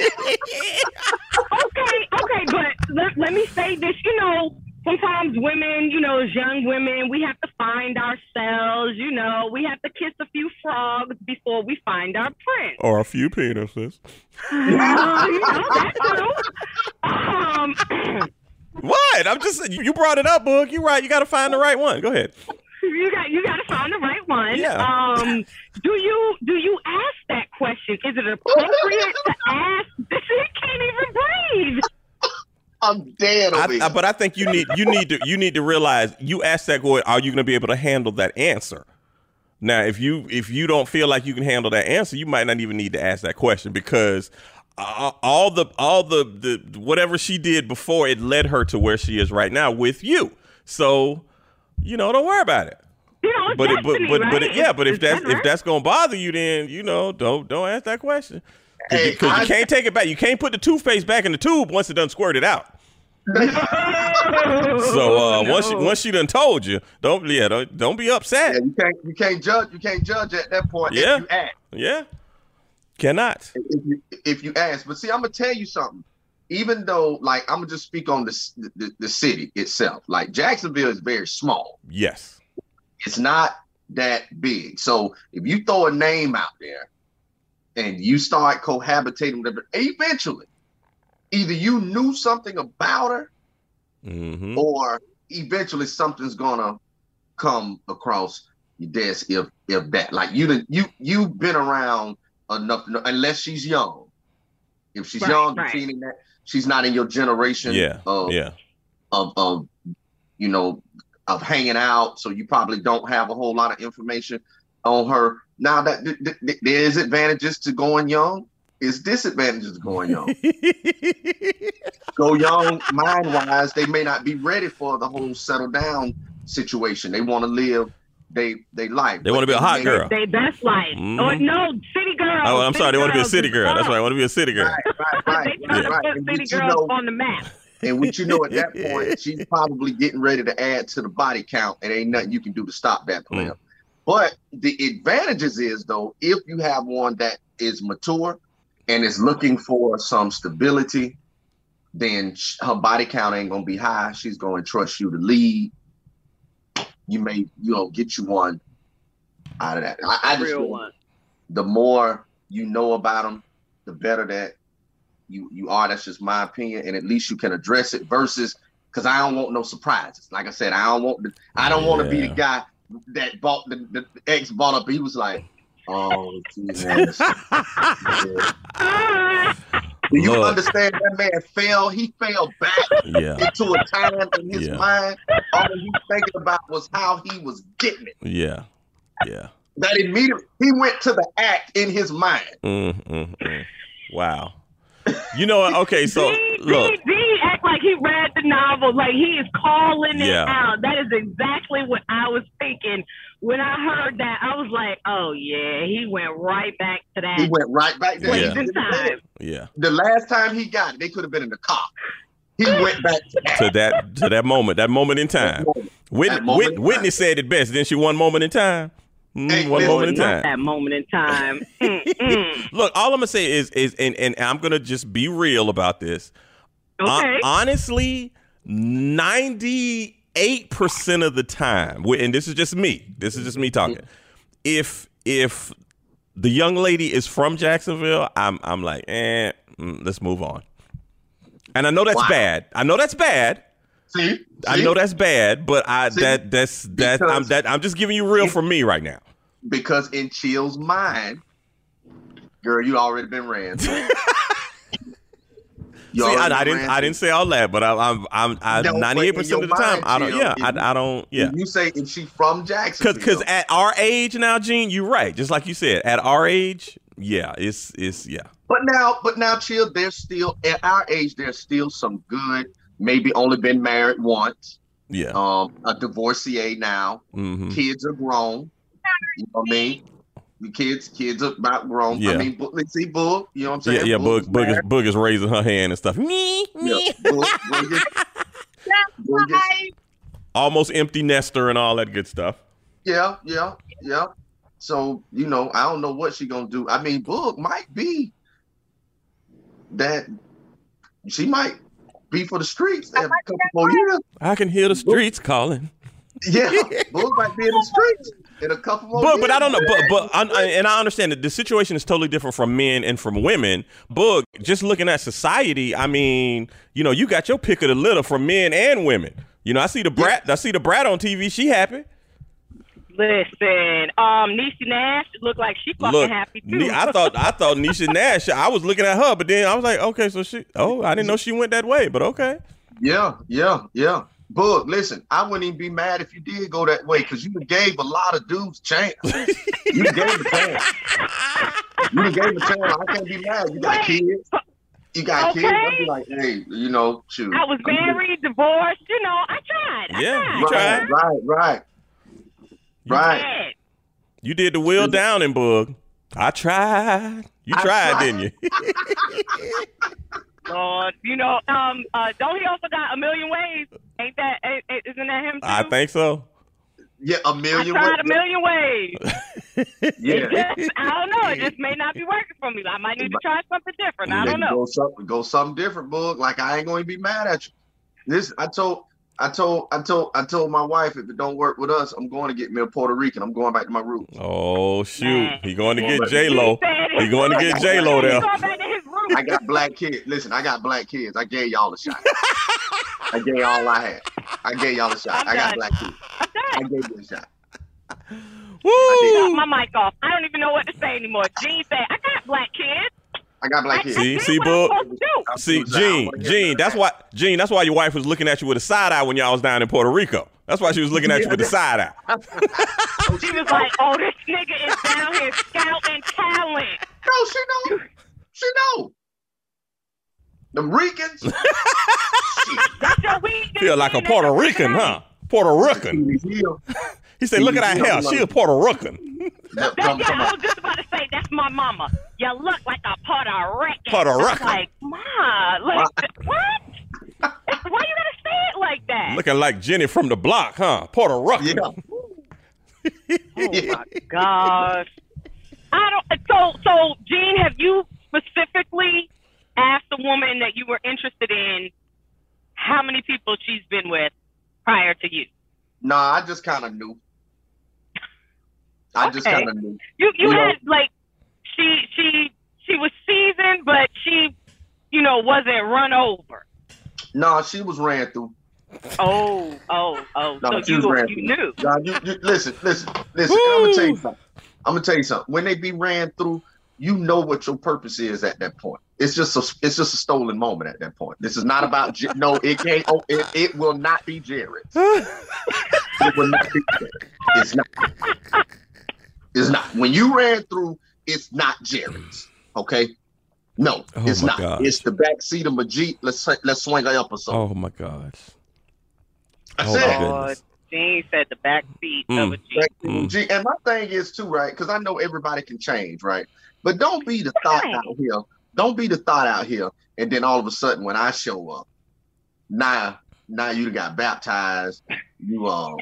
okay, but let, let me say this. You know, sometimes women, you know, as young women, we have to find ourselves. You know, we have to kiss a few frogs before we find our prince. Or a few penises. Uh, you know, that too. Um, What? I'm just you brought it up, Boog. You're right. You got to find the right one. Go ahead. you got you got to find the right one. Yeah. Um, do you do you ask that question? Is it appropriate to ask? He can't even breathe. I'm dead over I, here. I, but I think you need you need to you need to realize you ask that boy, are you going to be able to handle that answer? Now, if you if you don't feel like you can handle that answer, you might not even need to ask that question because uh, all the all the the whatever she did before it led her to where she is right now with you. So, you know, don't worry about it. You know, it's But it, but destiny, but, but it, yeah, but if It's that's better. if that's gonna bother you, then you know don't don't ask that question because Hey, you, you can't take it back. You can't put the toothpaste back in the tube once it done squirted out. So uh, once she, once she done told you, don't yeah don't, don't be upset. yeah, you can't you can't judge you can't judge at that point Yeah. if you ask. Yeah, cannot. If you, if you ask, but see, I'm gonna tell you something. Even though, like, I'm gonna just speak on the, the the city itself. Like Jacksonville is very small. Yes. It's not that big. So if you throw a name out there and you start cohabitating with her, eventually, either you knew something about her hmm or eventually something's gonna come across your desk if if that like you done- you you've been around enough to know, unless she's young if she's Right, young right. that she's not in your generation Yeah. of, Yeah. of of you know of hanging out so you probably don't have a whole lot of information on her now that th- th- th- there is advantages to going young is disadvantages to going young go young mind wise, they may not be ready for the whole settle down situation. They want to live they they life. They wanna be a hot They- girl. They best life. Mhm. Oh, no, city girl. Oh, I'm sorry. They want to be a city girl. That's up. right. I want to be a city girl. Right, right, right, they trying right, right. to And put city what you girls know, on the map. and what you know at that point, she's probably getting ready to add to the body count, and ain't nothing you can do to stop that player. Mm. But the advantages is though, if you have one that is mature and is looking for some stability, then her body count ain't gonna be high. She's gonna trust you to lead. You may, you know, get you one out of that. I, I just Real one. the more you know about them, the better that you you are. That's just my opinion, and at least you can address it. Versus, because I don't want no surprises. Like I said, I don't want the, I don't want to be the guy that bought the, the, ex bought up. He was like, "Oh, Jesus." Do you Look. understand that man fell? He fell back Yeah. into a time in his Yeah. mind. All he was thinking about was how he was getting it. Yeah. Yeah. That immediately he went to the act in his mind. Mm, mm, mm. Wow. You know what? Okay, so D, look. D, D act like he read the novel, like he is calling it out. That is exactly what I was thinking when I heard that. I was like, "Oh yeah, he went right back to that He went right back there. Yeah. He point in didn't live. time." Yeah. The last time he got it, they could have been in the car. He went back to that. To that to that moment, that moment in time. Whitney, moment Whit- in Whitney said it best. Didn't she? One moment in time. Mm, one moment in time. that moment in time. Mm, mm. Look, all I'm gonna say is is and, and I'm gonna just be real about this. Hon- Okay. honestly, 98% of the time, and this is just me. This is just me talking. If if the young lady is from Jacksonville, I'm I'm like, eh, mm, let's move on. And I know that's Wow. bad. I know that's bad. See, I know that's bad, but I See? that that's that I'm that I'm just giving you real from me right now. Because in Chill's mind, girl, you already been ran. See, I, I didn't I didn't say all that, but I, I'm I'm I'm in 98 percent of the time I don't yeah I, I don't yeah. You say if she from Cause, cause at our age now, Gene, you're right. Just like you said, at our age, yeah, it's it's yeah. But now, but now, chill. There's still at our age. There's still some good. Maybe only been married once. Yeah. Um, a divorcee now. hmm Kids are grown. You know what I mean? The kids, kids are about grown. Yeah. I mean, Boog- let's see, Boog. You know what I'm saying? yeah. Boog, Boog's Boog, is. Boog is raising her hand and stuff. Me, Yeah, me. Boog, Boog is, Boog is- Almost empty nester and all that good stuff. yeah, yeah, yeah. So you know, I don't know what she gonna do. I mean, Boog might be that. She might be for the streets in a couple more years. I can hear the streets calling. Yeah, Boog might be in the streets in a couple more. But but I don't know. But but I, I- and I understand that the situation is totally different from men and from women. Boog, just looking at society, I mean, you know, you got your pick of the litter from men and women. You know, I see the brat. I see the brat on TV. She happy. Listen, um, Niecy Nash looked like she fucking Look, happy too. Ne- I thought I thought Nisha Nash. I was looking at her, but then I was like, okay, so she. Oh, I didn't know she went that way, but okay. Yeah, yeah, yeah. Boog, listen, I wouldn't even be mad if you did go that way because you gave a lot of dudes chance. you gave a chance. You gave a chance. I can't be mad. You got Wait. kids. You got kids. I'd be like, hey, you know, shoot. I was married, divorced. You know, I tried. I Yeah, tried. you tried. Right, right, right. Right. Yeah. You did the wheel down in Boog. I tried. You I tried, tried. didn't you? Lord, you know, um, uh, don't he also got a million ways? Ain't that? Ain't, ain't- isn't that him too? I think so. Yeah, a I million. tried a million ways. Yeah. Just, I don't know. It just may not be working for me. I might need to try something different. I don't know. Go something, go something different, Boog. Like I ain't going to be mad at you. This I told, I told, I told, I told my wife if it don't work with us, I'm going to get me a Puerto Rican. I'm going back to my roots. Oh shoot, Man. he going to get He J Lo. said He going to get J Lo He's there. Going back to his roots. I got black kids. Listen, I got black kids. I gave y'all a shot. I gave y'all I had. I gave y'all a shot. I'm I got done. black kids. I'm I gave you a shot. Cut Woo! my mic off. I don't even know what to say anymore. Gene said, I got black kids. I got black kids. I See- did see, what I'm Boog? supposed to do. I'm See, supposed to- I Gene, Gene, that's why Gene, that's why your wife was looking at you with a side eye when y'all was down in Puerto Rico. That's why she was looking at you with the side eye. She was like, oh, this nigga is down here scouting talent. No, she know. She know. Them Ricans. That's your weakness. Feel like a Puerto Rican, huh? Puerto Rican. He said, "Look at her hair. She a Puerto Rican." That- That, yeah, I on. was just about to say that's my mama. You look like a Puerto Rican. Puerto Rican. Like, ma, like what? Why you gotta say it like that? Looking like Jenny from the block, huh? Puerto Rican. Yeah. Oh my gosh. I don't. So, so, Gene, have you specifically asked the woman that you were interested in how many people she's been with prior to you? Nah, I just kind of knew. I just kind of knew. You, you You know- had like she, she, she was seasoned, but she, you know, wasn't run over. Nah, she was ran through. Oh, oh, oh. No, so she you, was ran you through. knew. Nah, you, you, listen, listen, listen. I'm gonna tell you something. I'm gonna tell you something. When they be ran through, you know what your purpose is at that point. It's just a, it's just a stolen moment at that point. This is not about J- no. It can't. Oh, it, it will not be Jared's. It will not be. Jared. It's not. It's not. When you ran through, it's not Jared's. Okay. No, Oh it's not. gosh. It's the back seat of my Jeep. Let's let's swing an episode. Oh my gosh. That's Oh it. my Oh, goodness. Gene said the back seat of Mm. a Jeep. Back Mm. a And my thing is too, right? Because I know everybody can change, right? But don't be the thought Right. out here. Don't be the thought out here, and then all of a sudden when I show up, now now you got baptized. You um,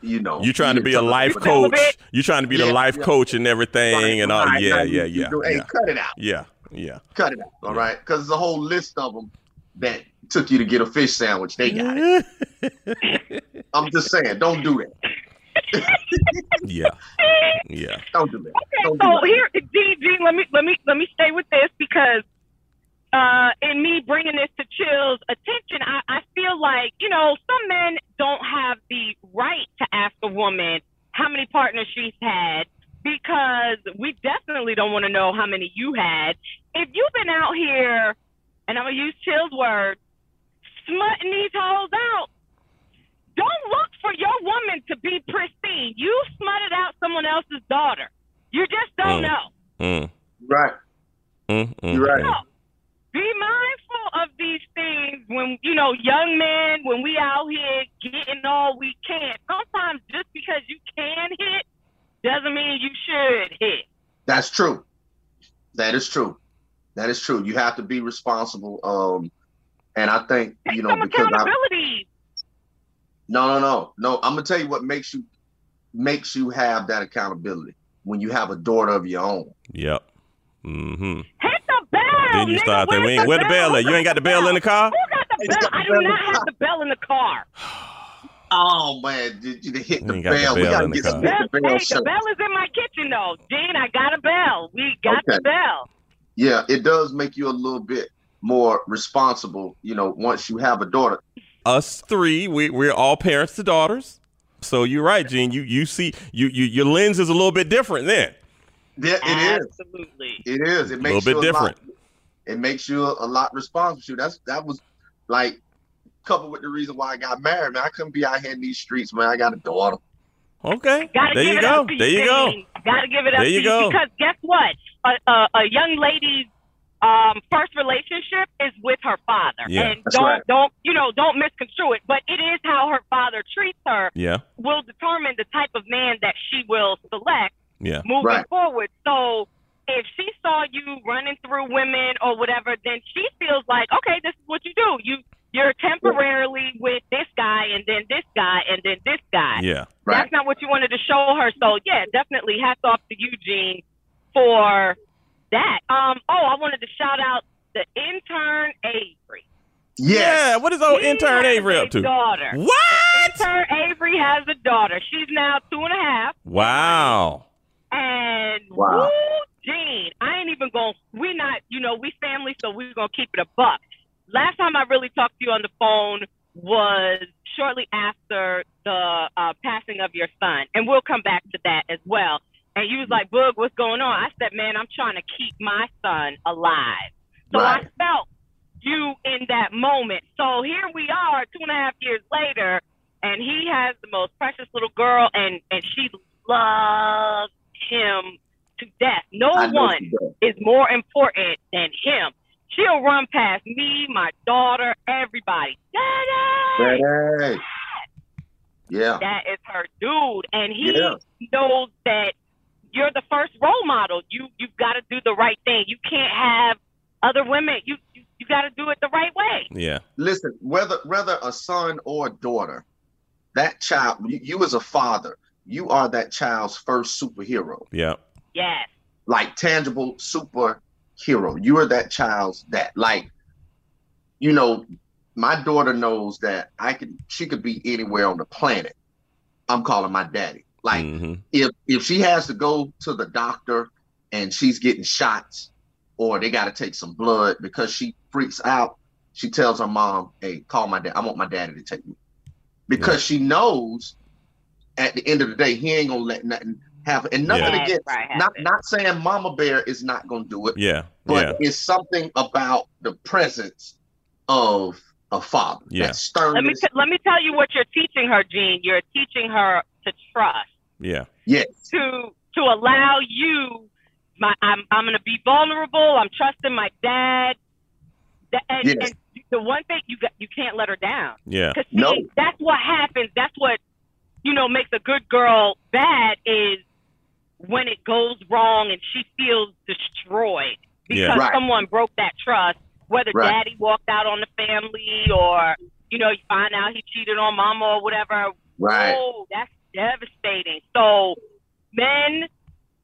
you know, You trying to be a life coach. You trying to be the life yeah. coach and everything Right, and all. right, Yeah, now yeah, you- you yeah, Hey, yeah, cut it out. yeah, yeah. Cut it out. All Yeah. right, because there's a whole list of them that took you to get a fish sandwich. They got it. I'm just saying, don't do that. Yeah, yeah. Don't do that. Okay, Don't do so that. here, Gene, Gene, let me let me let me stay with this because uh, in me bringing this to Chill's attention, I, I feel like, you know, some men don't have the right to ask a woman how many partners she's had because we definitely don't want to know how many you had. If you've been out here, and I'm going to use Chill's word, smutting these hoes out, don't look for your woman to be pristine. You smutted out someone else's daughter. You just don't Mm. know. Mm, Right. mm, mm, You're right. mm. So, be mindful of these things when you know young men when we out here getting all we can. Sometimes just because you can hit doesn't mean you should hit. That's true. That is true. That is true. You have to be responsible. Um, and I think Take you know some because I, accountability. No, no, no, no. I'm gonna tell you what makes you makes you have that accountability when you have a daughter of your own. Yep. Mm-hmm. Hit the bell. Then you nigga. start there. Where's We ain't, where the bell at? You ain't got the bell in the car? Who got the bell? got the I do not have the bell in the car. Oh man, did you hit the Ain't got the bell? we gotta in the get some Bell, the bell hey, show. the bell is in my kitchen though. Gene, I got a bell. We got Okay. the bell. Yeah, it does make you a little bit more responsible. You know, once you have a daughter. Us three, we we're all parents to daughters. So you're right, Gene. You you see you, you your lens is a little bit different then. Yeah, it is. Absolutely. It is. It makes A makes little bit you a different. Lot, it makes you a, a lot responsible. That's that was like coupled with the reason why I got married. Man, I couldn't be out here in these streets, man. I got a daughter. Okay. Gotta there give you it go. up to There you go. Gotta give it up There you to go. because guess what? A, a, a young lady's um, first relationship is with her father, Yeah. and That's don't right. don't you know don't misconstrue it. But it is how her father treats her Yeah. will determine the type of man that she will select Yeah. moving Right. forward. So if she saw you running through women or whatever, then she feels like, okay, this is what you do. You you're temporarily with this guy and then this guy and then this guy. Yeah. Right. That's not what you wanted to show her. So yeah, definitely hats off to Eugene for that. Um oh, I wanted to shout out the intern Avery. Yes. Yeah. What is old He intern has Avery a up to? Daughter. What? Intern Avery has a daughter. She's now two and a half. Wow. And Wow. woo, Gene, I ain't even going. to We not, you know, we family, so we're gonna keep it a buck. Last time I really talked to you on the phone was shortly after the uh, passing of your son, and we'll come back to that as well. And you was like, "Boog, what's going on?" I said, "Man, I'm trying to keep my son alive." So Right. I felt you in that moment. So here we are, two and a half years later, and he has the most precious little girl, and and she loves him to death. No one is more important than him. She'll run past me, my daughter, everybody. Daddy! Hey. Yeah. That is her dude, and he Yeah. knows that you're the first role model. You you've got to do the right thing. You can't have other women. You you, you got to do it the right way. Yeah. Listen, whether whether a son or a daughter, that child, you, you as a father, you are that child's first superhero, Yeah. Yes. like tangible superhero. You are that child's that. Like, you know, my daughter knows that I could. She could be anywhere on the planet. I'm calling my daddy. Like, hmm if if she has to go to the doctor and she's getting shots or they got to take some blood because she freaks out she tells her mom hey call my dad i want my daddy to take me because she knows at the end of the day he ain't gonna let nothing happen and nothing Yeah. against not not saying mama bear is not gonna do it Yeah. but Yeah. it's something about the presence of a father Yeah. that sternness Let me t- let me tell you what you're teaching her, Gene. You're teaching her to trust. Yeah. yes to to allow you my I'm I'm gonna be vulnerable. I'm trusting my dad. That, and, Yes. and the one thing you got you can't let her down Yeah. because No. that's what happens. That's what you know makes a good girl bad is when it goes wrong and she feels destroyed because Yeah. Right. someone broke that trust. Whether Right. daddy walked out on the family or you know you find out he cheated on mama or whatever. right Oh, that's devastating. So, men,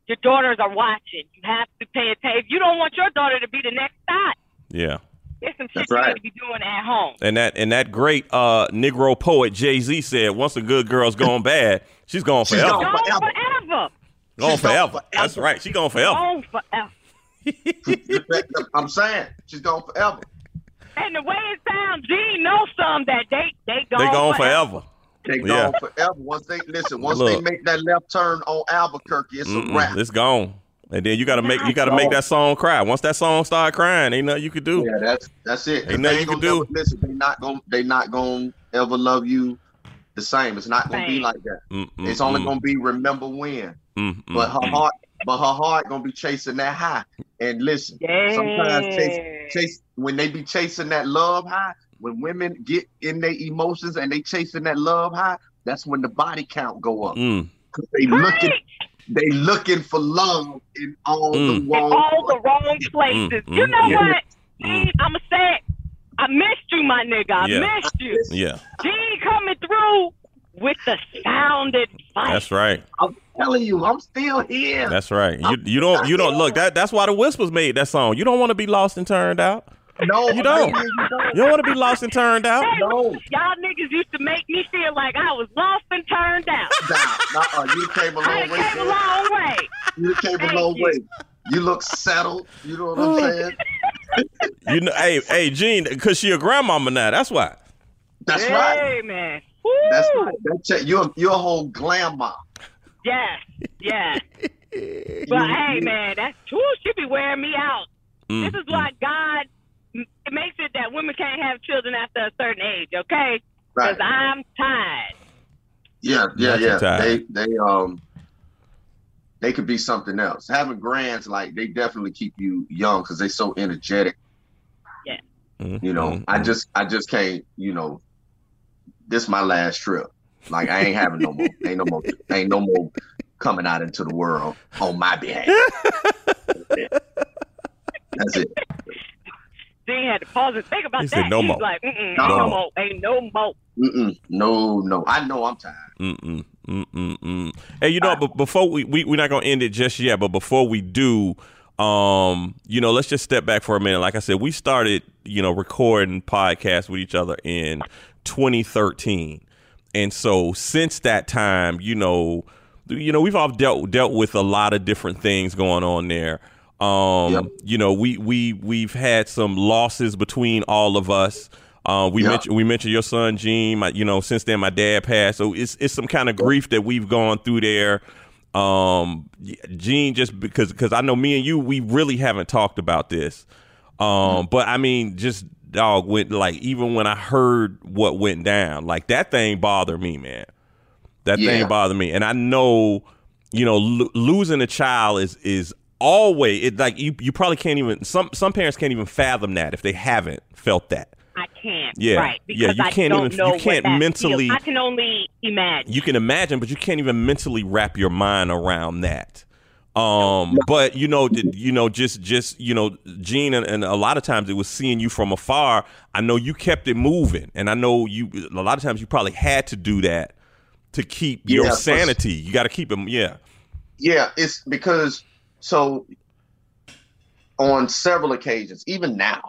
your daughters are watching. You have to pay attention. If you don't want your daughter to be the next thought, Yeah. there's some shit That's you right. need to be doing at home. And that and that great uh Negro poet Jay Z said, once a good girl's gone bad, she's gone She's forever. gone. Gone forever. forever. Gone She's gone forever. forever. That's right. She gone forever. Gone forever. I'm saying she's gone forever. And the way it sounds, Gene knows some that they they gone, They gone forever. They Yeah. gone they Once they listen, once Look. they make that left turn on Albuquerque, it's a Mm-mm, wrap. it's gone. And then you gotta make you gotta make that song cry. Once that song start crying, ain't nothing you could do. Yeah, that's that's it. Ain't nothing They you can do. never- listen, they not gonna they not gonna ever love you the same. It's not gonna be like that. Mm, mm, It's only mm, gonna be remember when. But her mm. heart, but her heart gonna be chasing that high. And listen, Yeah. sometimes chase, chase when they be chasing that love high. When women get in their emotions and they chasing that love high, that's when the body count go up. Mm. 'Cause They looking, they looking for love in all Mm. the in wrong. all the wrong places. Mm, you mm, know yeah. what? Gene, I'ma say it. I missed you, my nigga. I Yeah. missed you. Yeah, Gene coming through with the sound advice. that's right. I'm telling you, I'm still here. That's right. You you don't you don't look that that's why the Whispers made that song. You don't want to be lost and turned out. No, You don't. You don't. You don't want to be lost and turned out. No, Y'all niggas used to make me feel like I was lost and turned out. nah, nah, you came a I long done way. came a girl. long way. You came a Thank long you. way. You look settled. You know what I'm saying? You know, hey hey Gene, because she a grandmama now. That's why. That's hey, right. man. That's Woo. right. That's it. You're you're a whole glamour. Yeah, yeah. But hey, man, that's true. She be wearing me out. Mm, This is why God m- makes it that women can't have children after a certain age, okay? Right. Because I'm tired. Yeah, yeah, Not yeah. They they um they could be something else. Having grands like they definitely keep you young because they're so energetic. mm, You know, I mm. just I just can't. You know, this my last trip. Like I ain't having no more. ain't no more. Ain't no more coming out into the world on my behalf. That's it. Dean had to pause and think about He that. said, "No He's more." like, Mm-mm, No. no more. Ain't no more. Mm-mm. No, no. I know I'm tired. Mm-mm, mm-mm, mm. Hey, you know, but before we, we we're not gonna end it just yet, but before we do, um, you know, let's just step back for a minute. Like I said, we started, you know, recording podcasts with each other in 2013, and so since that time, you know, you know, we've all dealt dealt with a lot of different things going on there. Um, Yep. you know, we we we've had some losses between all of us. Uh, we Yeah. mentioned we mentioned your son Gene. My, you know, since then my dad passed, so it's it's some kind of grief that we've gone through there. Um, Gene, just because because I know me and you, we really haven't talked about this. Um, but I mean, just dog went like even when I heard what went down, like that thing bothered me, man. That Yeah. thing bothered me, and I know, you know, lo- losing a child is is always it like you you probably can't even some some parents can't even fathom that if they haven't felt that. I can't. Yeah. Right. Yeah, you I can't don't even- know you can't mentally- feels. I can only imagine. you can imagine, but you can't even mentally wrap your mind around that. Um, but you know, you know, just just you know, Gene, and, and a lot of times it was seeing you from afar. I know you kept it moving, and I know you. A lot of times you probably had to do that to keep your Yeah, for- sanity. You got to keep them. Yeah, Yeah, it's because so on several occasions, even now,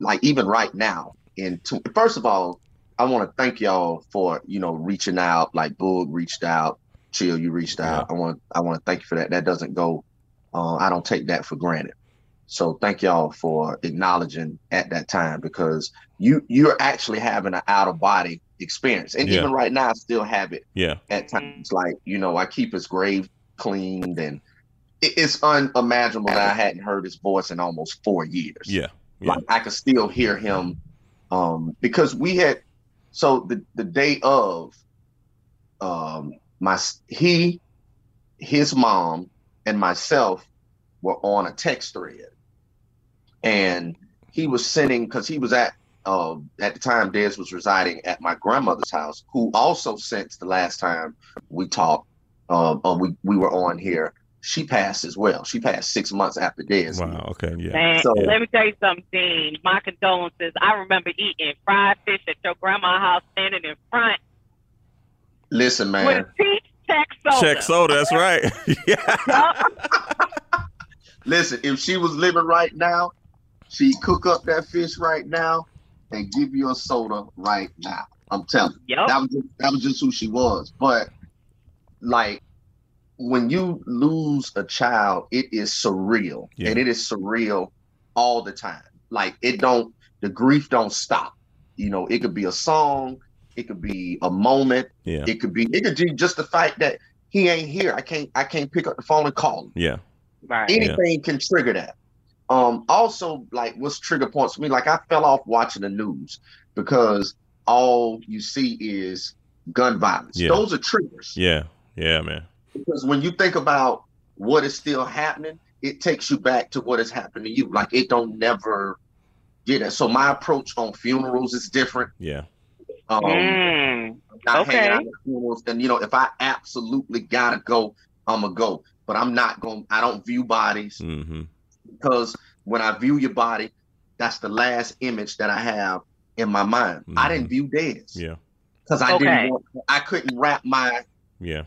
like even right now, in two, first of all, I want to thank y'all for you know reaching out. Like Boog reached out, Chill, you reached out. I want I want to thank you for that. That doesn't go. Uh, I don't take that for granted. So thank y'all for acknowledging at that time because you you're actually having an out of body experience, and Yeah. even right now, I still have it yeah, at times. Like, you know, I keep his grave cleaned and it's unimaginable that I hadn't heard his voice in almost four years. yeah, yeah. Like I could still hear him um because we had so the the day of um my he his mom and myself were on a text thread and he was sending because he was at uh, at the time Des was residing at my grandmother's house, who also since the last time we talked, um, uh, we we were on here, she passed as well. She passed six months after Des. Wow. Okay. Yeah. Man, So- let me tell you something, Dean. My condolences. I remember eating fried fish at your grandma's house, standing in front Listen, with man. a peach Chek soda. Chek soda. That's right. yeah. Listen, if she was living right now, she'd cook up that fish right now and give you a soda right now. I'm telling you. Yup. That was just, that was just who she was. But like when you lose a child, it is surreal, Yeah. and it is surreal all the time. Like it don't, the grief don't stop. You know, it could be a song, it could be a moment, Yeah. it could be, it could be just the fact that he ain't here. I can't, I can't pick up the phone and call him. Yeah. Right. Anything can trigger that. Um, also, like what's trigger points for me? Like I fell off watching the news because all you see is gun violence. Yeah. Those are triggers Yeah. Yeah, man. Because when you think about what is still happening, it takes you back to what has happened to you. Like it don't never get it. So my approach on funerals is different. Yeah. Um, Mm. not okay. hanging out at funerals. And you know, if I absolutely gotta go, I'm gonna go. But I'm not going. To, I don't view bodies Mm-hmm. because when I view your body, that's the last image that I have in my mind. I Mhm. didn't view theirs Yeah. because I Okay. didn't. Want, I couldn't wrap my Yeah.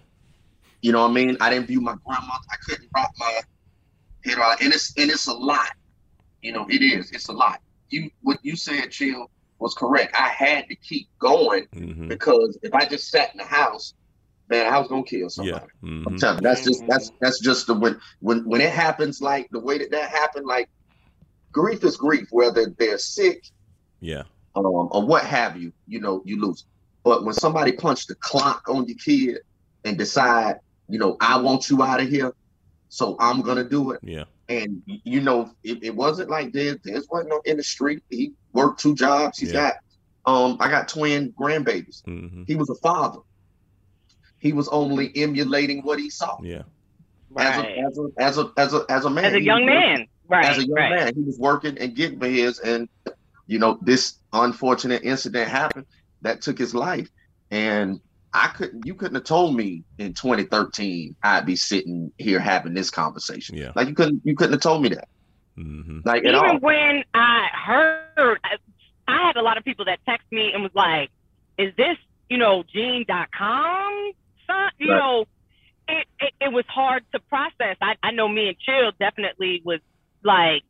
You know what I mean? I didn't view my grandmother. I couldn't wrap my head around, and it's and it's a lot. You know, it is. It's a lot. You what you said, chill, was correct. I had to keep going Mm-hmm. because if I just sat in the house, man, I was gonna kill Yeah. somebody. I'm Mm-hmm. telling you, that's just that's that's just the when when when it happens like the way that that happened. Like grief is grief, whether they're sick Yeah. um, or what have you, you know, you lose. But when somebody punched the clock on your kid and decide, you know, I want you out of here, so I'm gonna do it. Yeah. And you know, it, it wasn't like this. Des wasn't no in the street. He worked two jobs. He's Yeah. got, um, I got twin grandbabies. Mm-hmm. He was a father. He was only emulating what he saw Yeah. as, a, as a as a as a as a man. As a young was working man. Right. as a young right. man. He was working and getting for his, and you know, this unfortunate incident happened that took his life. And I couldn't, you couldn't have told me in 2013 I'd be sitting here having this conversation. Yeah. Like you couldn't, you couldn't have told me that. Mm-hmm. Like at all. Even when I heard, I, I had a lot of people that text me and was like, "Is this, you know, Gene.com?" Son? You Right. know, it, it it was hard to process. I I know me and Chill definitely was like,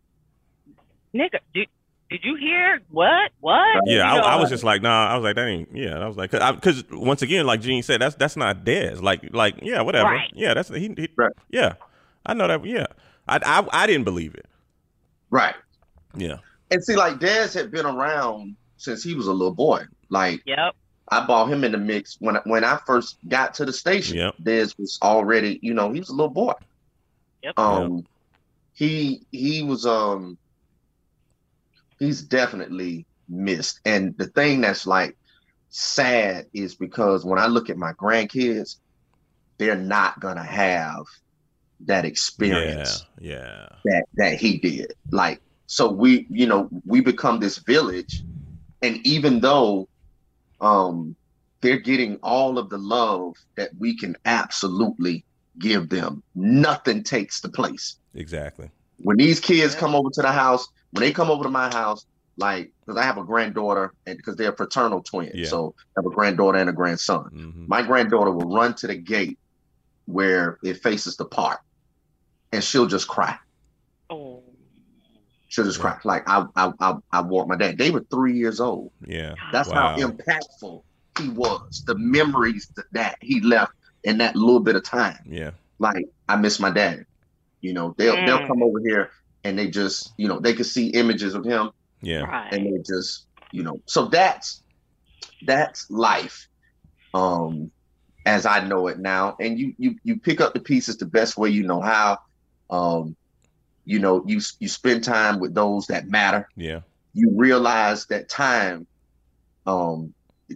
"Nigga, did did you hear what what?" Yeah, I, I was just like, nah. I was like, that ain't. Yeah, I was like, because once again, like Gene said, that's that's not Dez. Like, like, yeah, whatever. Right. Yeah, that's he. he Right. Yeah, I know that. Yeah, I, I I didn't believe it. Right. Yeah. And see, like Dez had been around since he was a little boy. Like Yep. I bought him in the mix when when I first got to the station. Yep. Dez was already, you know, he was a little boy. Yep. Um, he he was um, he's definitely missed. And the thing that's like sad is because when I look at my grandkids, they're not gonna have that experience Yeah. that that he did. Like so we, you know, we become this village and even though um they're getting all of the love that we can absolutely give them, nothing takes the place. Exactly. When these kids Yeah. come over to the house, when they come over to my house, like because I have a granddaughter and because they're fraternal twins, Yeah. so I have a granddaughter and a grandson. Mm-hmm. My granddaughter will run to the gate where it faces the park, and she'll just cry. Oh. She'll just cry. Like I, I, I, I walked my dad. They were three years old. Yeah. That's Wow. how impactful he was. The memories that, that he left in that little bit of time. Yeah. Like I miss my dad. You know, they'll they'll Mm. come over here and they just, you know, they could see images of him Yeah. Right. and they just, you know, so that's that's life. Um as I know it now. And you you you pick up the pieces the best way you know how. Um, you know, you you spend time with those that matter. Yeah. You realize that time um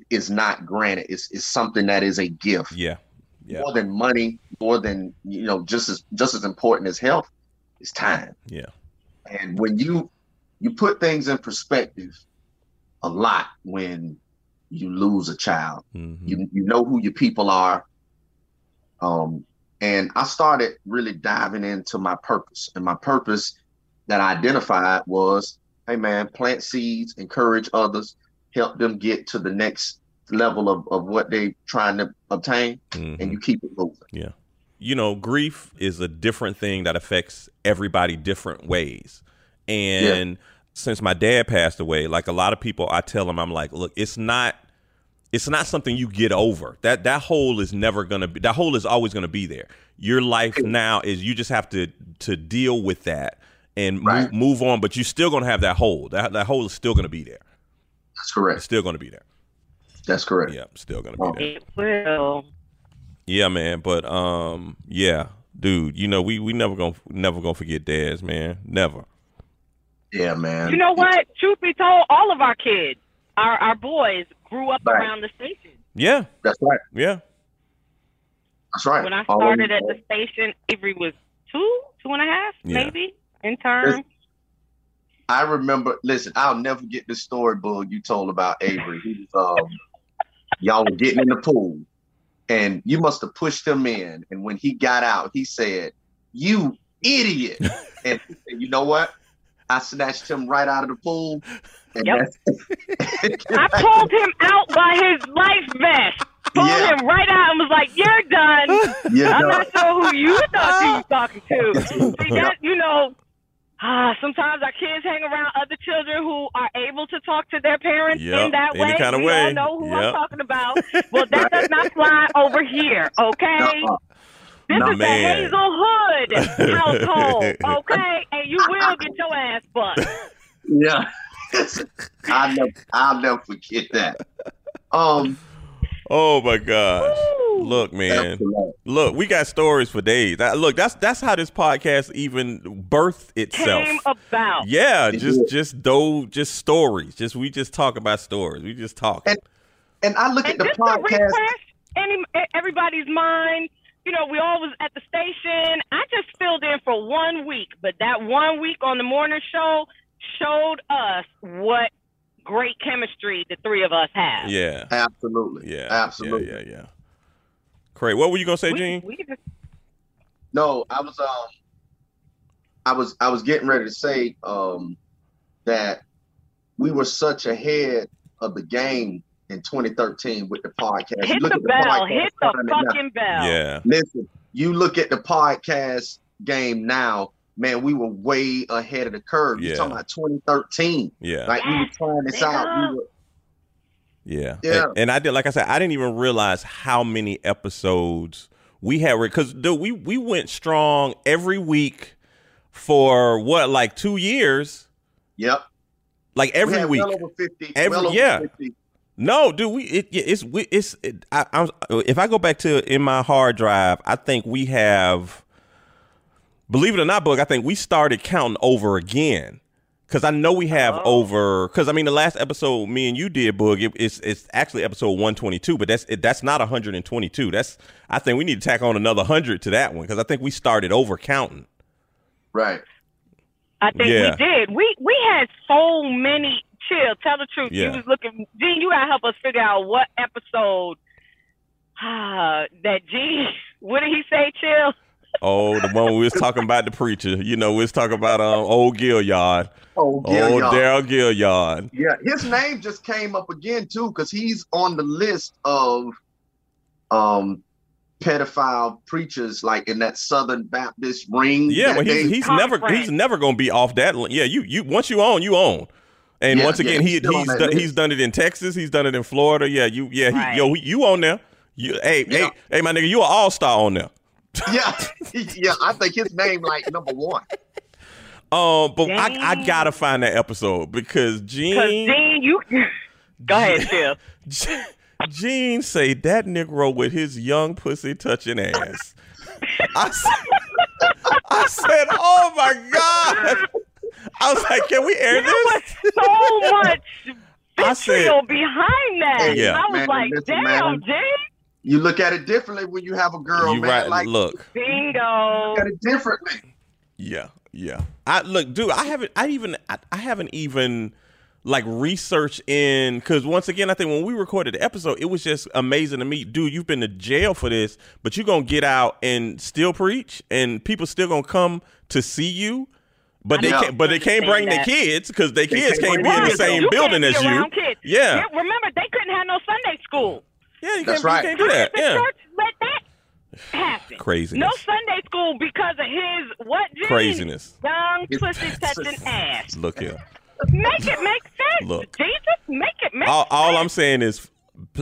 is not granted. It's it's something that is a gift. Yeah. Yeah. More than money, more than you know, just as just as important as health is time. Yeah. And when you you put things in perspective a lot when you lose a child. Mm-hmm. You you know who your people are. Um and I started really diving into my purpose. And my purpose that I identified was, hey man, plant seeds, encourage others, help them get to the next level of, of what they're trying to obtain, Mm-hmm. and you keep it moving. You know, grief is a different thing that affects everybody different ways. And since my dad passed away, like a lot of people, I tell them, I'm like, look, it's not, it's not something you get over. That that hole is never gonna be. That hole is always gonna be there. Your life now is you just have to to deal with that and Right. move, move on. But you're still gonna have that hole. That that hole is still gonna be there. That's It's correct. still gonna be there. That's correct. Yeah, still gonna be there. It will. Yeah, man. But um, yeah, dude. You know, we we never gonna never gonna forget Daz, man. Never. Yeah, man. You know what? Truth be told, all of our kids, our our boys, grew up Right. around the station. Yeah, That's right. yeah. That's right. When I started of- at the station, Avery was two, two and a half, Yeah. maybe intern. I remember. Listen, I'll never get the story, Boog, you told about Avery. He was, um, y'all were getting in the pool, and you must have pushed him in. And when he got out, he said, "You idiot!" and said, you know what? I snatched him right out of the pool. And Yep. I pulled him out by his life vest. Pulled Yeah. him right out and was like, "You're done." You I'm know, not sure who you thought you was talking to. See that you know. Ah, sometimes our kids hang around other children who are able to talk to their parents Yep, in that any way. kind of we way. all know who Yep. I'm talking about. Well, that does not fly over here, okay? nuh-uh. This Nah, is man. the Hazel Hood household, okay? And you will get your ass bust. yeah. I'll never, I'll never forget that. Um, Oh my gosh. Woo. Look, man. absolutely. Look, we got stories for days. That, look, that's that's how this podcast even birthed itself. Came about. Yeah, It just just though just stories. Just we just talk about stories. We just talk. And- and I look And at the just to podcast. refresh any, everybody's mind, you know, we all was at the station. I just filled in for one week, but that one week on the morning show showed us what great chemistry the three of us have. yeah. Absolutely. Yeah. Absolutely. Yeah, yeah, yeah. Craig, what were you gonna say, We, Gene? we just, No, I was um I was I was getting ready to say um that we were such ahead of the game in 2013 with the podcast. Hit look the at bell. podcast Hit the time now. fucking bell. Yeah. Listen, you look at the podcast game now, man, we were way ahead of the curve. Yeah. You're talking about 2013. Yeah. Like we were trying this out. We were, Yeah. Yeah. And, and I did, like I said, I didn't even realize how many episodes we had. Because dude, we we went strong every week for what, like two years? yep. Like We every had week. well over 50. Every- well over yeah. 50. No, dude, we it, it's we it's it, I, I was, if I go back to in my hard drive, I think we have. Believe it or not, Boog. I think we started counting over again because I know we have Oh. over. Because I mean, the last episode me and you did, Boog. It, it's it's actually episode one twenty two, but that's it, that's not one hundred and twenty two. That's I think we need to tack on another hundred to that one because I think we started over counting. Right. I think Yeah. we did. We we had so many. Chill. Tell the truth. Yeah. You was looking. Gene, you gotta help us figure out what episode. Ah, that Gene. What did he say? Chill. Oh, the one we was talking about the preacher. You know, we was talking about um old Gilliard, Oh, old yeah, y'all. Daryl Gilliard. Yeah, his name just came up again too, because he's on the list of um pedophile preachers, like in that Southern Baptist ring. Yeah, that well, he's he's never he's never gonna be off that. li- Yeah, you you once you own, you own. And Yeah, once again, yeah, he he's he's done, he's done it in Texas. He's done it in Florida. Yeah, you yeah he, Right. yo you on there. You hey Yeah. hey hey my nigga, you an all star on there. yeah, yeah. I think his name like number one. Um, but I, I gotta find that episode because Cause Gene Gene, you. Go ahead, Chill. Gene, Gene say that Negro with his young pussy touching ass. I said, I said, oh my god. I was like, can we air There was this? so much I said- vitriol behind that. Yeah. I was Man, like, damn, man. Gene. You look at it differently when you have a girl, you man. right. Like Look. Bingo. look at it differently. Yeah, yeah. I look, dude. I haven't. I even. I, I haven't even like researched in because once again, I think when we recorded the episode, it was just amazing to me, dude. You've been to jail for this, but you're gonna get out and still preach, and people still gonna come to see you. But they I can't. But they can't bring their kids because their kids can't can't be in the same You building as you. around Kids. Yeah. Remember, they couldn't have no Sunday school. Yeah, you That's can't. right. You can't do that. The Yeah, church let that happen. craziness. No Sunday school because of his what? Gene? Craziness. Young His- pussy touching ass. Look here. Make it make sense. Look. Jesus, make it make all, all I'm saying is,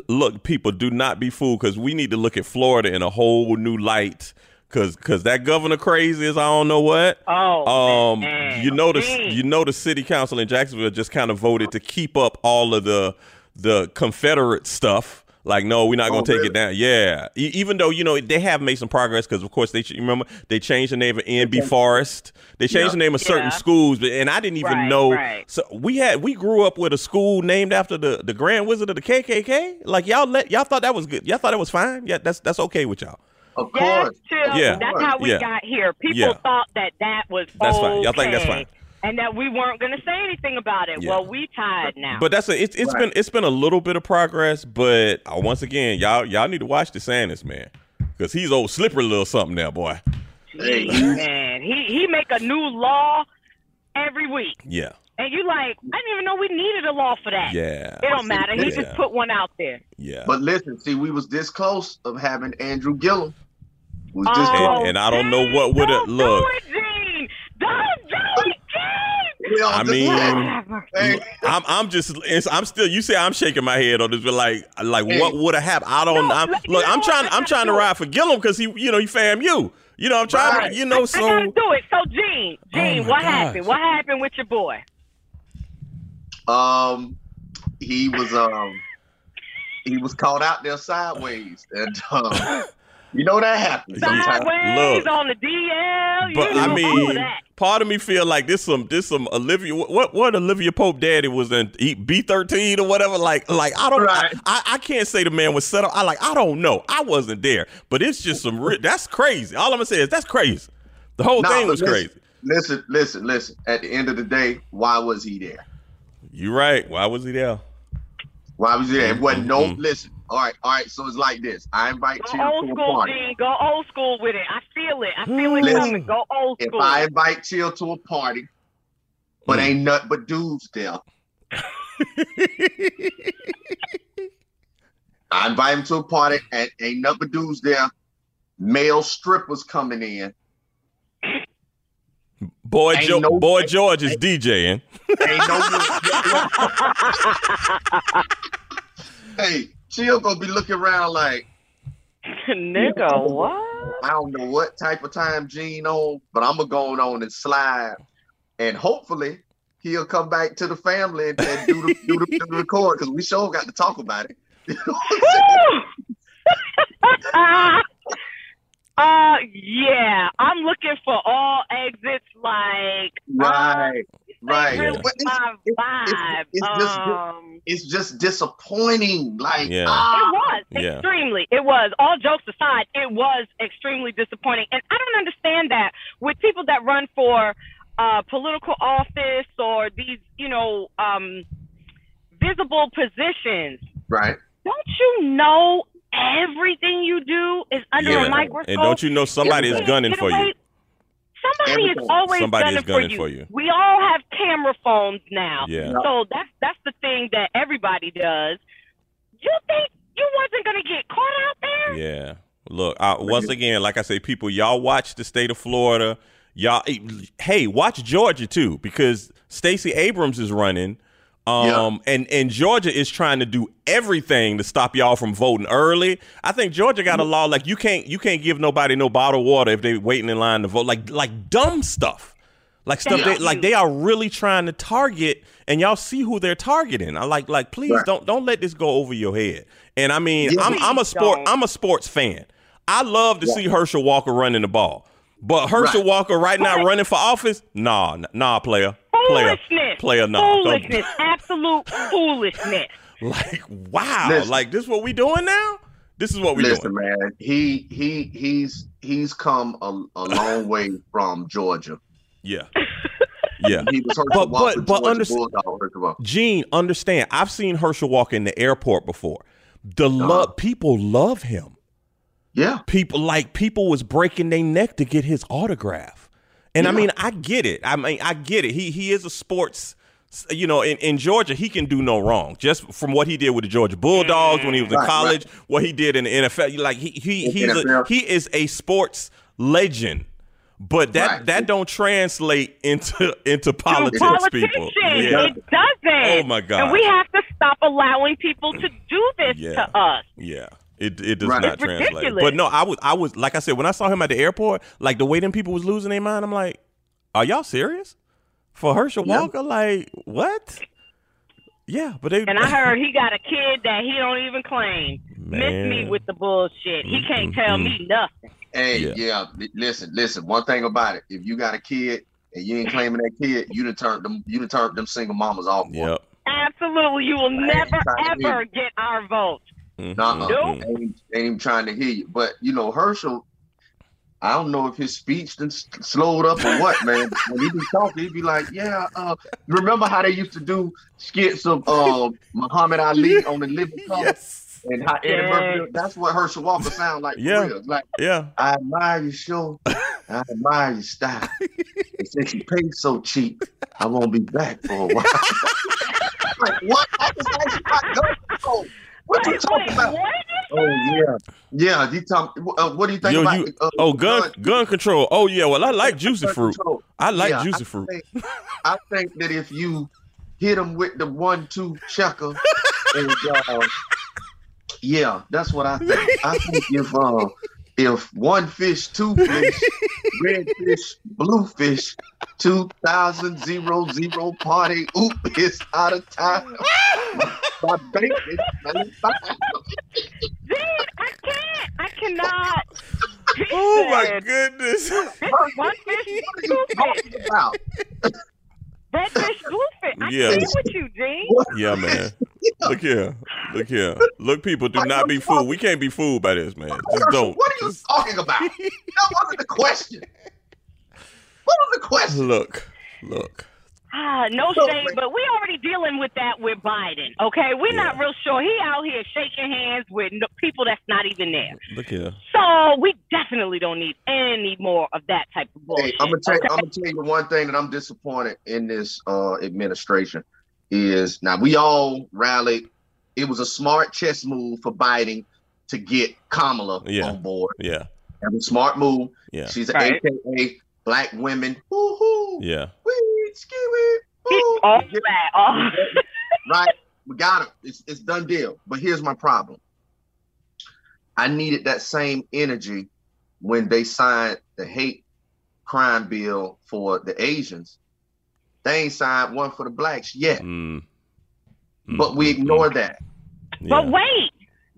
look, people, do not be fooled because we need to look at Florida in a whole new light. Cause, cause that governor crazy is I don't know what. Oh, um, man. you know the Dang. you know the city council in Jacksonville just kind of voted to keep up all of the the Confederate stuff. Like, no, we're not gonna Oh, take really? it down. Yeah, E- even though you know they have made some progress because, of course, they ch- remember they changed the name of NB Forest. They changed Yeah. the name of certain Yeah. schools, but and I didn't even Right, know. right. So we had we grew up with a school named after the the Grand Wizard of the KKK. Like y'all let y'all thought that was good. Y'all thought it was fine. Yeah, that's that's okay with y'all. Of Yes, course. chill. Yeah. That's how we Yeah. got here. People Yeah. thought that that was That's okay, fine. Y'all think that's fine. And that we weren't going to say anything about it. Yeah. Well, we tied now. But that's a it's it's Right. been it's been a little bit of progress, but uh, once again, y'all y'all need to watch the DeSantis, man, because he's old slippery little something there, boy. Hey, man, he he make a new law every week, Yeah, and you like, I didn't even know we needed a law for that. yeah, It don't matter. He Yeah. just put one out there. yeah. But listen, see, we was this close of having Andrew Gillum. We was this Oh, close. and I don't know what would've- don't look. Do it, Gene. Don't do it, Gene. We all I mean- Hey, I'm I'm just I'm still you say I'm shaking my head on this, but like like what would have happened? I don't. No, I'm, like, look, I'm trying? I'm trying to ride for Gillum because he you know he fam you. You know I'm trying Right. to you know I so gotta do it. So, Gene, Gene, Oh, what gosh. happened? What happened with your boy? um, he was um, he was caught out there sideways, and um, you know that happens sometimes. Sideways Look. on the DL. But know, I mean, that. part of me feel like this some this some Olivia what what Olivia Pope daddy was in B thirteen or whatever. Like like I don't Right. I, I can't say the man was set up. I like I don't know. I wasn't there, but it's just some that's crazy. All I'm gonna say is that's crazy. The whole Nah, thing was listen, crazy. Listen, listen, listen. At the end of the day, why was he there? You right. Why was he there? Why was he there? It wasn't no. Mhm. Listen. All right, all right. So it's like this. I invite Go Chill old to a school, party. Gene. Go old school with it. I feel it. I feel it Listen. coming. Go old school. If. I invite Chill to a party, but Mm. ain't nothing but dudes there, I invite him to a party and ain't nothing but dudes there. Male strippers coming in. Boy, Ain't jo- no- boy George is DJing. Ain't no. hey, Chill gonna be looking around like Nigga, what? I don't know what type of time Gene on, but I'm gonna go on and slide, and hopefully he'll come back to the family and, and do the do the, do the record because we sure got to talk about it. You know what I'm saying? uh, yeah. I'm looking for all exits. Like, right, right. Really But it's, my it's- vibe. it's just- um, it's just disappointing. Like, Yeah. It ah, was Yeah. extremely. It was. All jokes aside, it was extremely disappointing, and I don't understand that with people that run for uh, political office or these, you know, um, visible positions. right. Don't you know everything you do is under Yeah. a microscope? And don't you know somebody is gunning for you? Away- Somebody is Everything. always Somebody gunning, is gunning for, you. for you. We all have camera phones now. Yeah. So that's that's the thing that everybody does. You think you wasn't gonna get caught out there? Yeah. Look, uh, once again, like I say, people, y'all watch the state of Florida. Y'all, hey, watch Georgia too, because Stacey Abrams is running, um, and and Georgia is trying to do everything to stop y'all from voting early. I think Georgia got a law like you can't you can't give nobody no bottled water if they waiting in line to vote, like like dumb stuff. Like stuff Yeah. they like they are really trying to target and y'all see who they're targeting. I like like please Right. don't don't let this go over your head. And I mean, Yeah. I'm I'm a sport don't. I'm a sports fan. I love to see Herschel Walker running the ball. But Herschel Right. Walker right now running for office? Nah, nah, player. Player. Foolishness. Player, nah. Don't- Foolishness. Absolute foolishness. Like, wow. Listen. Like this is what we doing now? This is what we Listen, doing. man. He he he's he's come a, a long way from Georgia. Yeah. Yeah. He was Herschel But- Walker, but- but understand- Bulldog, Gene, understand. I've seen Herschel Walker in the airport before. The love people love him. Yeah. people like people was breaking their neck to get his autograph and i mean i get it i mean i get it he he is a sports you know in, in georgia he can do no wrong just from what he did with the georgia bulldogs when he was in Right, college what he did in the nfl like he he he's a, he is a sports legend but that Right. that don't translate into into politics, people. Yeah, It doesn't. Oh, my God. And we have to stop allowing people to do this Yeah. to us. yeah. It it does Right. not It's translate. ridiculous. But no, I was I was like I said when I saw him at the airport, like the way them people was losing their mind, I'm like, are y'all serious? For Herschel Yeah. Walker, like what? Yeah, but they And I heard he got a kid that he don't even claim. Miss me with the bullshit. He can't tell me nothing. Hey, Yeah. yeah. Listen, listen. One thing about it, if you got a kid and you ain't claiming that kid, you done turned them. You done turned them single mamas off. boy. Yep. Absolutely. You will never, ever get our vote. Mhm, Nuh-uh. Nope. Ain't, ain't even trying to hear you. But you know, Herschel. I don't know if his speech done s- slowed up or what, man. when he be talking, he be like, "Yeah, uh, remember how they used to do skits of uh, Muhammad Ali on the Living Color Yes. and how Eddie Yes. Murphy? That's what Herschel Walker sound like. Yeah. real. Like Yeah. I admire your show. I admire your style. And since you pay so cheap, I won't be back for a while. like what? I just asked you about gun control. What you Wait, talking wait, about? what? Oh yeah, yeah. You talk. Uh, what do you think Yo, about? you- uh, Oh, gun gun control. Oh yeah. Well, I like juicy fruit. control? I like Yeah, juicy I fruit. Think, I think that if you hit them with the one-two checker, and uh, yeah, that's what I think. I think if uh, if one fish, two fish, red fish, blue fish, two thousand zero zero party, oop, it's out of time. My bank is running. Dude, I can't. I cannot. He Oh my goodness. One fish, two fish. talking about? Red fish, blue. I Yeah. can't with you, Gene. Yeah, man. Look here. Look here. Look, people, do not be fooled. We can't be fooled by this, man. Just don't. What are you talking about? That wasn't the question. What was the question? Look. Look. Ah, no So, shade, but we already dealing with that with Biden. Okay, we're not real sure. He out here shaking hands with no, people that's not even there. Look here. So we definitely don't need any more of that type of bullshit. Hey, I'm gonna tell you, okay? I'm gonna tell you one thing that I'm disappointed in this uh, administration is now we all rallied. It was a smart chess move for Biden to get Kamala Yeah. on board. Yeah. That was a smart move. Yeah. She's an Right. AKA black women. Woo-hoo. Yeah. Wee, skiwee, woo. all that. All, right? We got it. It's it's done deal. But here's my problem. I needed that same energy when they signed the hate crime bill for the Asians. They ain't signed one for the blacks yet. Mm. mm but we mm, ignore mm. that. But wait,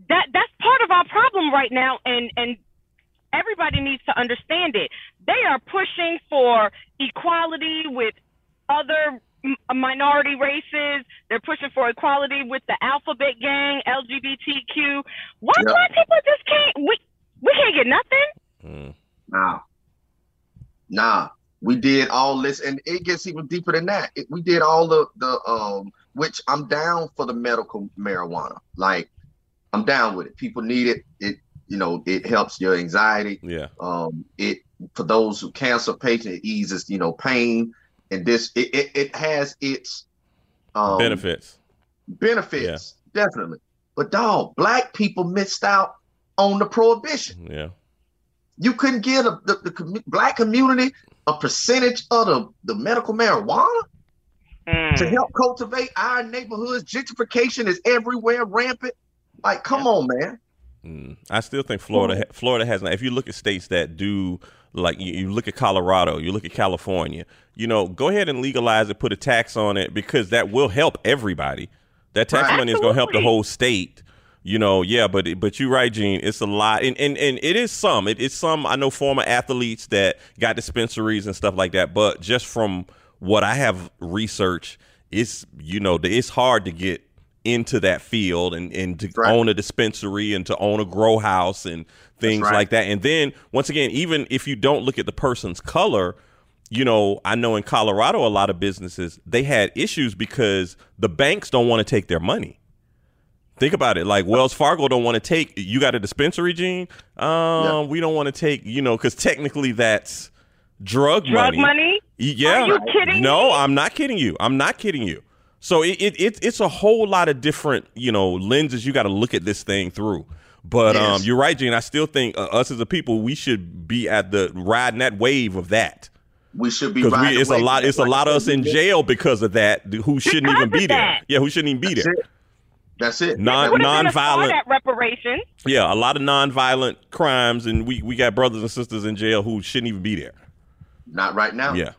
that that's part of our problem right now, and and everybody needs to understand it. They are pushing for equality with other m- minority races. They're pushing for equality with the alphabet gang, LGBTQ. Why Yep. black people just can't? We we can't get nothing. Mm. Nah. Nah. We did all this, and it gets even deeper than that. It, we did all the the um, which I'm down for the medical marijuana. Like, I'm down with it. People need it. It you know it helps your anxiety. Yeah. Um, it for those who cancer patient, it eases you know pain, and this it it, it has its um, Benefits. benefits definitely. But dog, black people missed out on the prohibition. Yeah. You couldn't give the, the, the commu- black community a percentage of the, the medical marijuana to help cultivate our neighborhoods. Gentrification is everywhere, rampant. Like, come on, man. Mm. I still think Florida Florida has if you look at states that do like you, you look at Colorado, you look at California, you know, go ahead and legalize it, put a tax on it because that will help everybody. That tax Right. money is going to help the whole state. You know, yeah, but but you're right, Gene. It's a lot, and and, and it is some. It, it's some. I know former athletes that got dispensaries and stuff like that. But just from what I have researched, it's you know it's hard to get into that field and and to Right. own a dispensary and to own a grow house and things right. like that. And then once again, even if you don't look at the person's color, you know, I know in Colorado a lot of businesses they had issues because the banks don't want to take their money. Think about it. Like Wells Fargo don't want to take. You got a dispensary, Gene. Um, Yeah. we don't want to take. You know, because technically that's drug, Drug money? Y- Yeah. Are you kidding No, me? I'm not kidding you. I'm not kidding you. So it, it, it it's a whole lot of different you know lenses you got to look at this thing through. But Yes. um, you're right, Gene. I still think uh, us as a people, we should be at the riding that wave of that We should be because riding it's a lot. It's a lot of us in jail because of that. Who shouldn't Because even be there? that. Yeah, who shouldn't even be That's there? it. That's it. Non It would have been a start non-violent. at reparations. Yeah, a lot of non-violent crimes, and we we got brothers and sisters in jail who shouldn't even be there. Not right now. Yeah.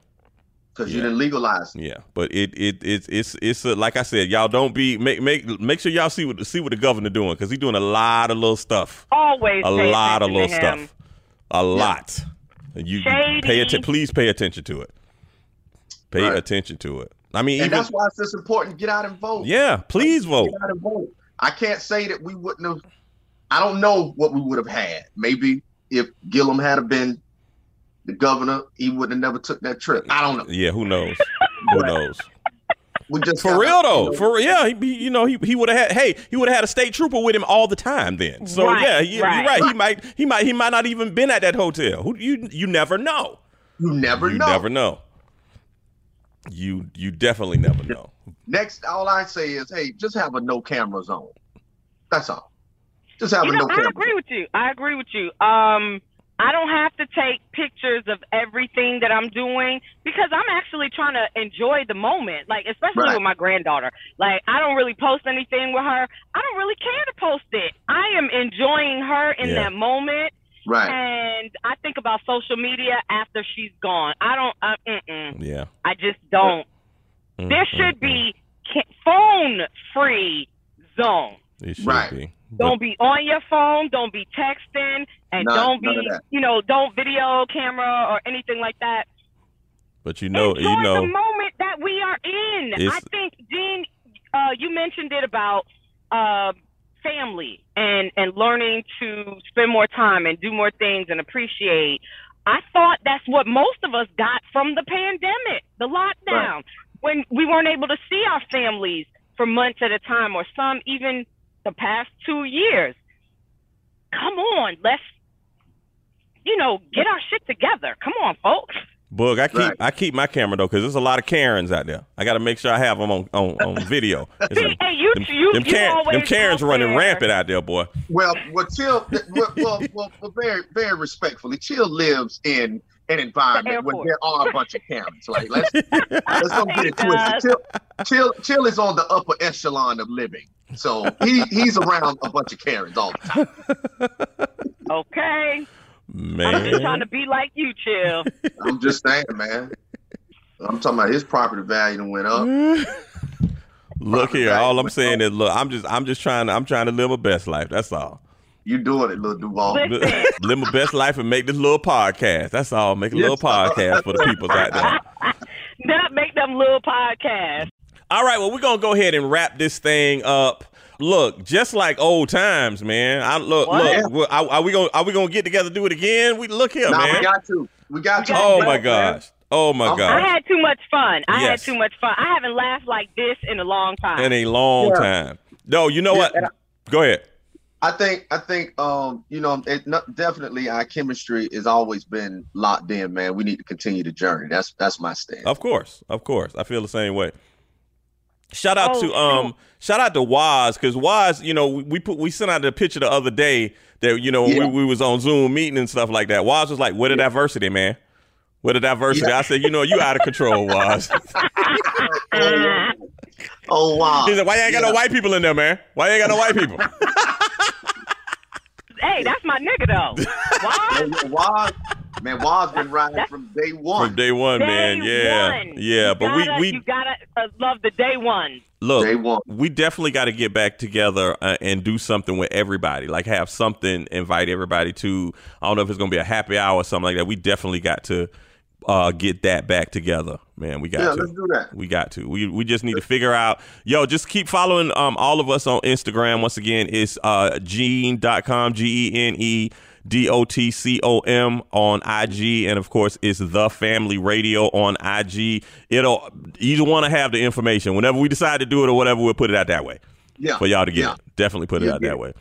Because Yeah. you didn't legalize. Yeah, but it it it's it's it's uh like I said, y'all don't be make make make sure y'all see what see what the governor doing because he's doing a lot of little stuff, Always a lot of little to him. stuff, a lot. And you you pay Shady. attention. Please pay attention to it. Pay Right. attention to it. I mean, And even that's why it's just important get out and vote. yeah, please vote. Get out and vote. I can't say that we wouldn't have. I don't know what we would have had. Maybe if Gillum had have been the governor, he would have never took that trip. I don't know. Yeah, who knows? who knows? We just For gotta, real though, you know, for yeah, he, he- you know he, he would have had hey he would have had a state trooper with him all the time then. So Right, yeah, he, right. you're right. He might he might he might not even been at that hotel. Who you you never know. you never you know. never know. You you definitely never know. Next, all I say is, hey, just have a no camera zone. That's all. Just have You a know, no I camera. I agree with you. I agree with you. Um, I don't have to take pictures of everything that I'm doing because I'm actually trying to enjoy the moment. Like, especially Right. with my granddaughter. Like, I don't really post anything with her. I don't really care to post it. I am enjoying her in Yeah. that moment, Right. and I think about social media after she's gone. I don't. Uh, mm-mm. Yeah. I just don't. Mm, There mm, should mm. be phone-free zone. It should Right. be. Don't be on your phone. Don't be texting, and None- don't be, you know, don't video camera or anything like that. But you know, Enjoy you know, the moment that we are in. I think, Dean, uh, you mentioned it about uh, family and and learning to spend more time and do more things and appreciate. I thought that's what most of us got from the pandemic, the lockdown, when we weren't able to see our families for months at a time, or some even the past two years. Come on, let's, you know, get our shit together. Come on, folks. Boog, I keep Right. I keep my camera though because there's a lot of Karens out there. I got to make sure I have them on on, on video. See, a- hey, you- them, you- them, you Karen- always them Karens out running there. rampant out there, boy. Well, well, Chill. well, well, well, well, very, very respectfully, Chill lives in an environment where there are a bunch of Karens. Like, let's let's don't get it twisted. does. Chill, Chill, Chill is on the upper echelon of living, so he he's around a bunch of Karens all the time. Okay. I'm just trying to be like you, chill. I'm just saying, man. I'm talking about his property value went up. look here. All I'm saying is, look, I'm just I'm just trying to I'm trying to live my best life. That's all. You doing it, little Duval? Listen. live my best life and make this little podcast. That's all. Make a little Yes, sir. podcast for the people out there. Not make them little podcasts. All right, well, we're gonna go ahead and wrap this thing up. Look, just like old times, man. I look, What? look. Are, are we gonna are we gonna get together do it again? We look here, Nah, man. we got to. We got to. oh Man. my gosh. Oh my I'm- I had too much fun. I Yes. had too much fun. I haven't laughed like this in a long time. In a long Yeah. time. No, you know Yeah, what? I- Go ahead. I think I think um you know it not, definitely our chemistry has always been locked in, man. We need to continue the journey. That's that's my stand. Of course, of course. I feel the same way. Shout out Oh, to um, shout out to Waz because Waz, you know, we, we put we sent out the picture the other day that you know Yeah. we, we was on Zoom meeting and stuff like that. Waz was like, "Where the diversity, man? Where the diversity?" Yeah. I said, "You know, you out of control, Waz." oh, oh, wow. He said, "Why you ain't got no white people in there, man? Why you ain't got no white people?" hey, that's my nigga though. Why? Hey, Waz, man, Waz been riding from day one. From day one, man. Yeah, one. yeah. You But gotta, we we you gotta uh, love the day one. look. Day one. we definitely got to get back together uh, and do something with everybody. Like have something, invite everybody to. I don't know if it's gonna be a happy hour or something like that. We definitely got to uh, get that back together, man. We got Yeah, to. let's do that. We got to. We we just need to figure out. Yo, just keep following um all of us on Instagram. Once again, it's uh gene.com, G E N E D O T C O M on IG. And of course, it's the family radio on IG. It'll you want to have the information. Whenever we decide to do it or whatever, we'll put it out that way Yeah. for y'all to get yeah. it. Definitely put it Yeah, out that way.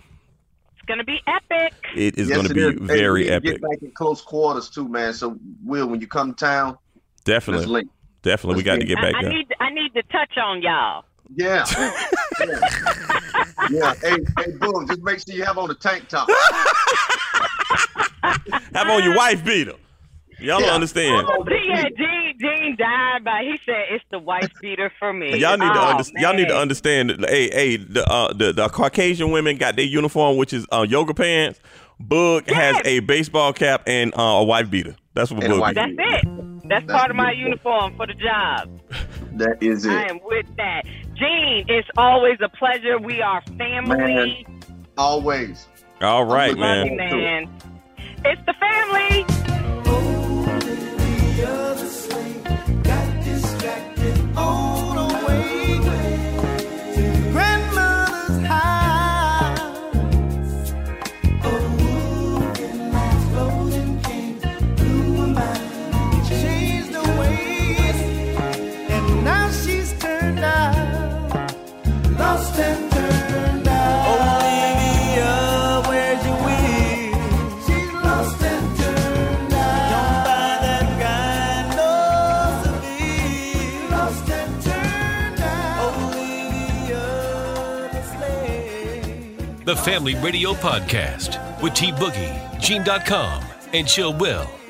It's gonna be epic. It is Yes, going to be is. Very need to epic. Get back in close quarters too, man. So, Will, when you come to town, let's Definitely. link. Definitely. We let's got to get- get I, back I there. need I need to touch on y'all. Yeah. Yeah. Hey, hey, boom. Just make sure you have on the tank top. Have on your wife beater. Y'all don't Yeah. understand. Oh, Yeah, Gene, Gene died, but he said it's the wife beater for me. Y'all need to Oh, understand. Y'all need to understand. That, hey, hey, the, uh, the the Caucasian women got their uniform, which is uh, yoga pants. Boog has a baseball cap and uh, a wife beater. That's what And a Boog. That's it. That's, That's part of my uniform for the job. That is it. I am with that. Gene, it's always a pleasure. We are family. Always. All right, Love man. you, man. It's the family. The Family Radio Podcast with T Boogie, Gene.com, and Chill Will.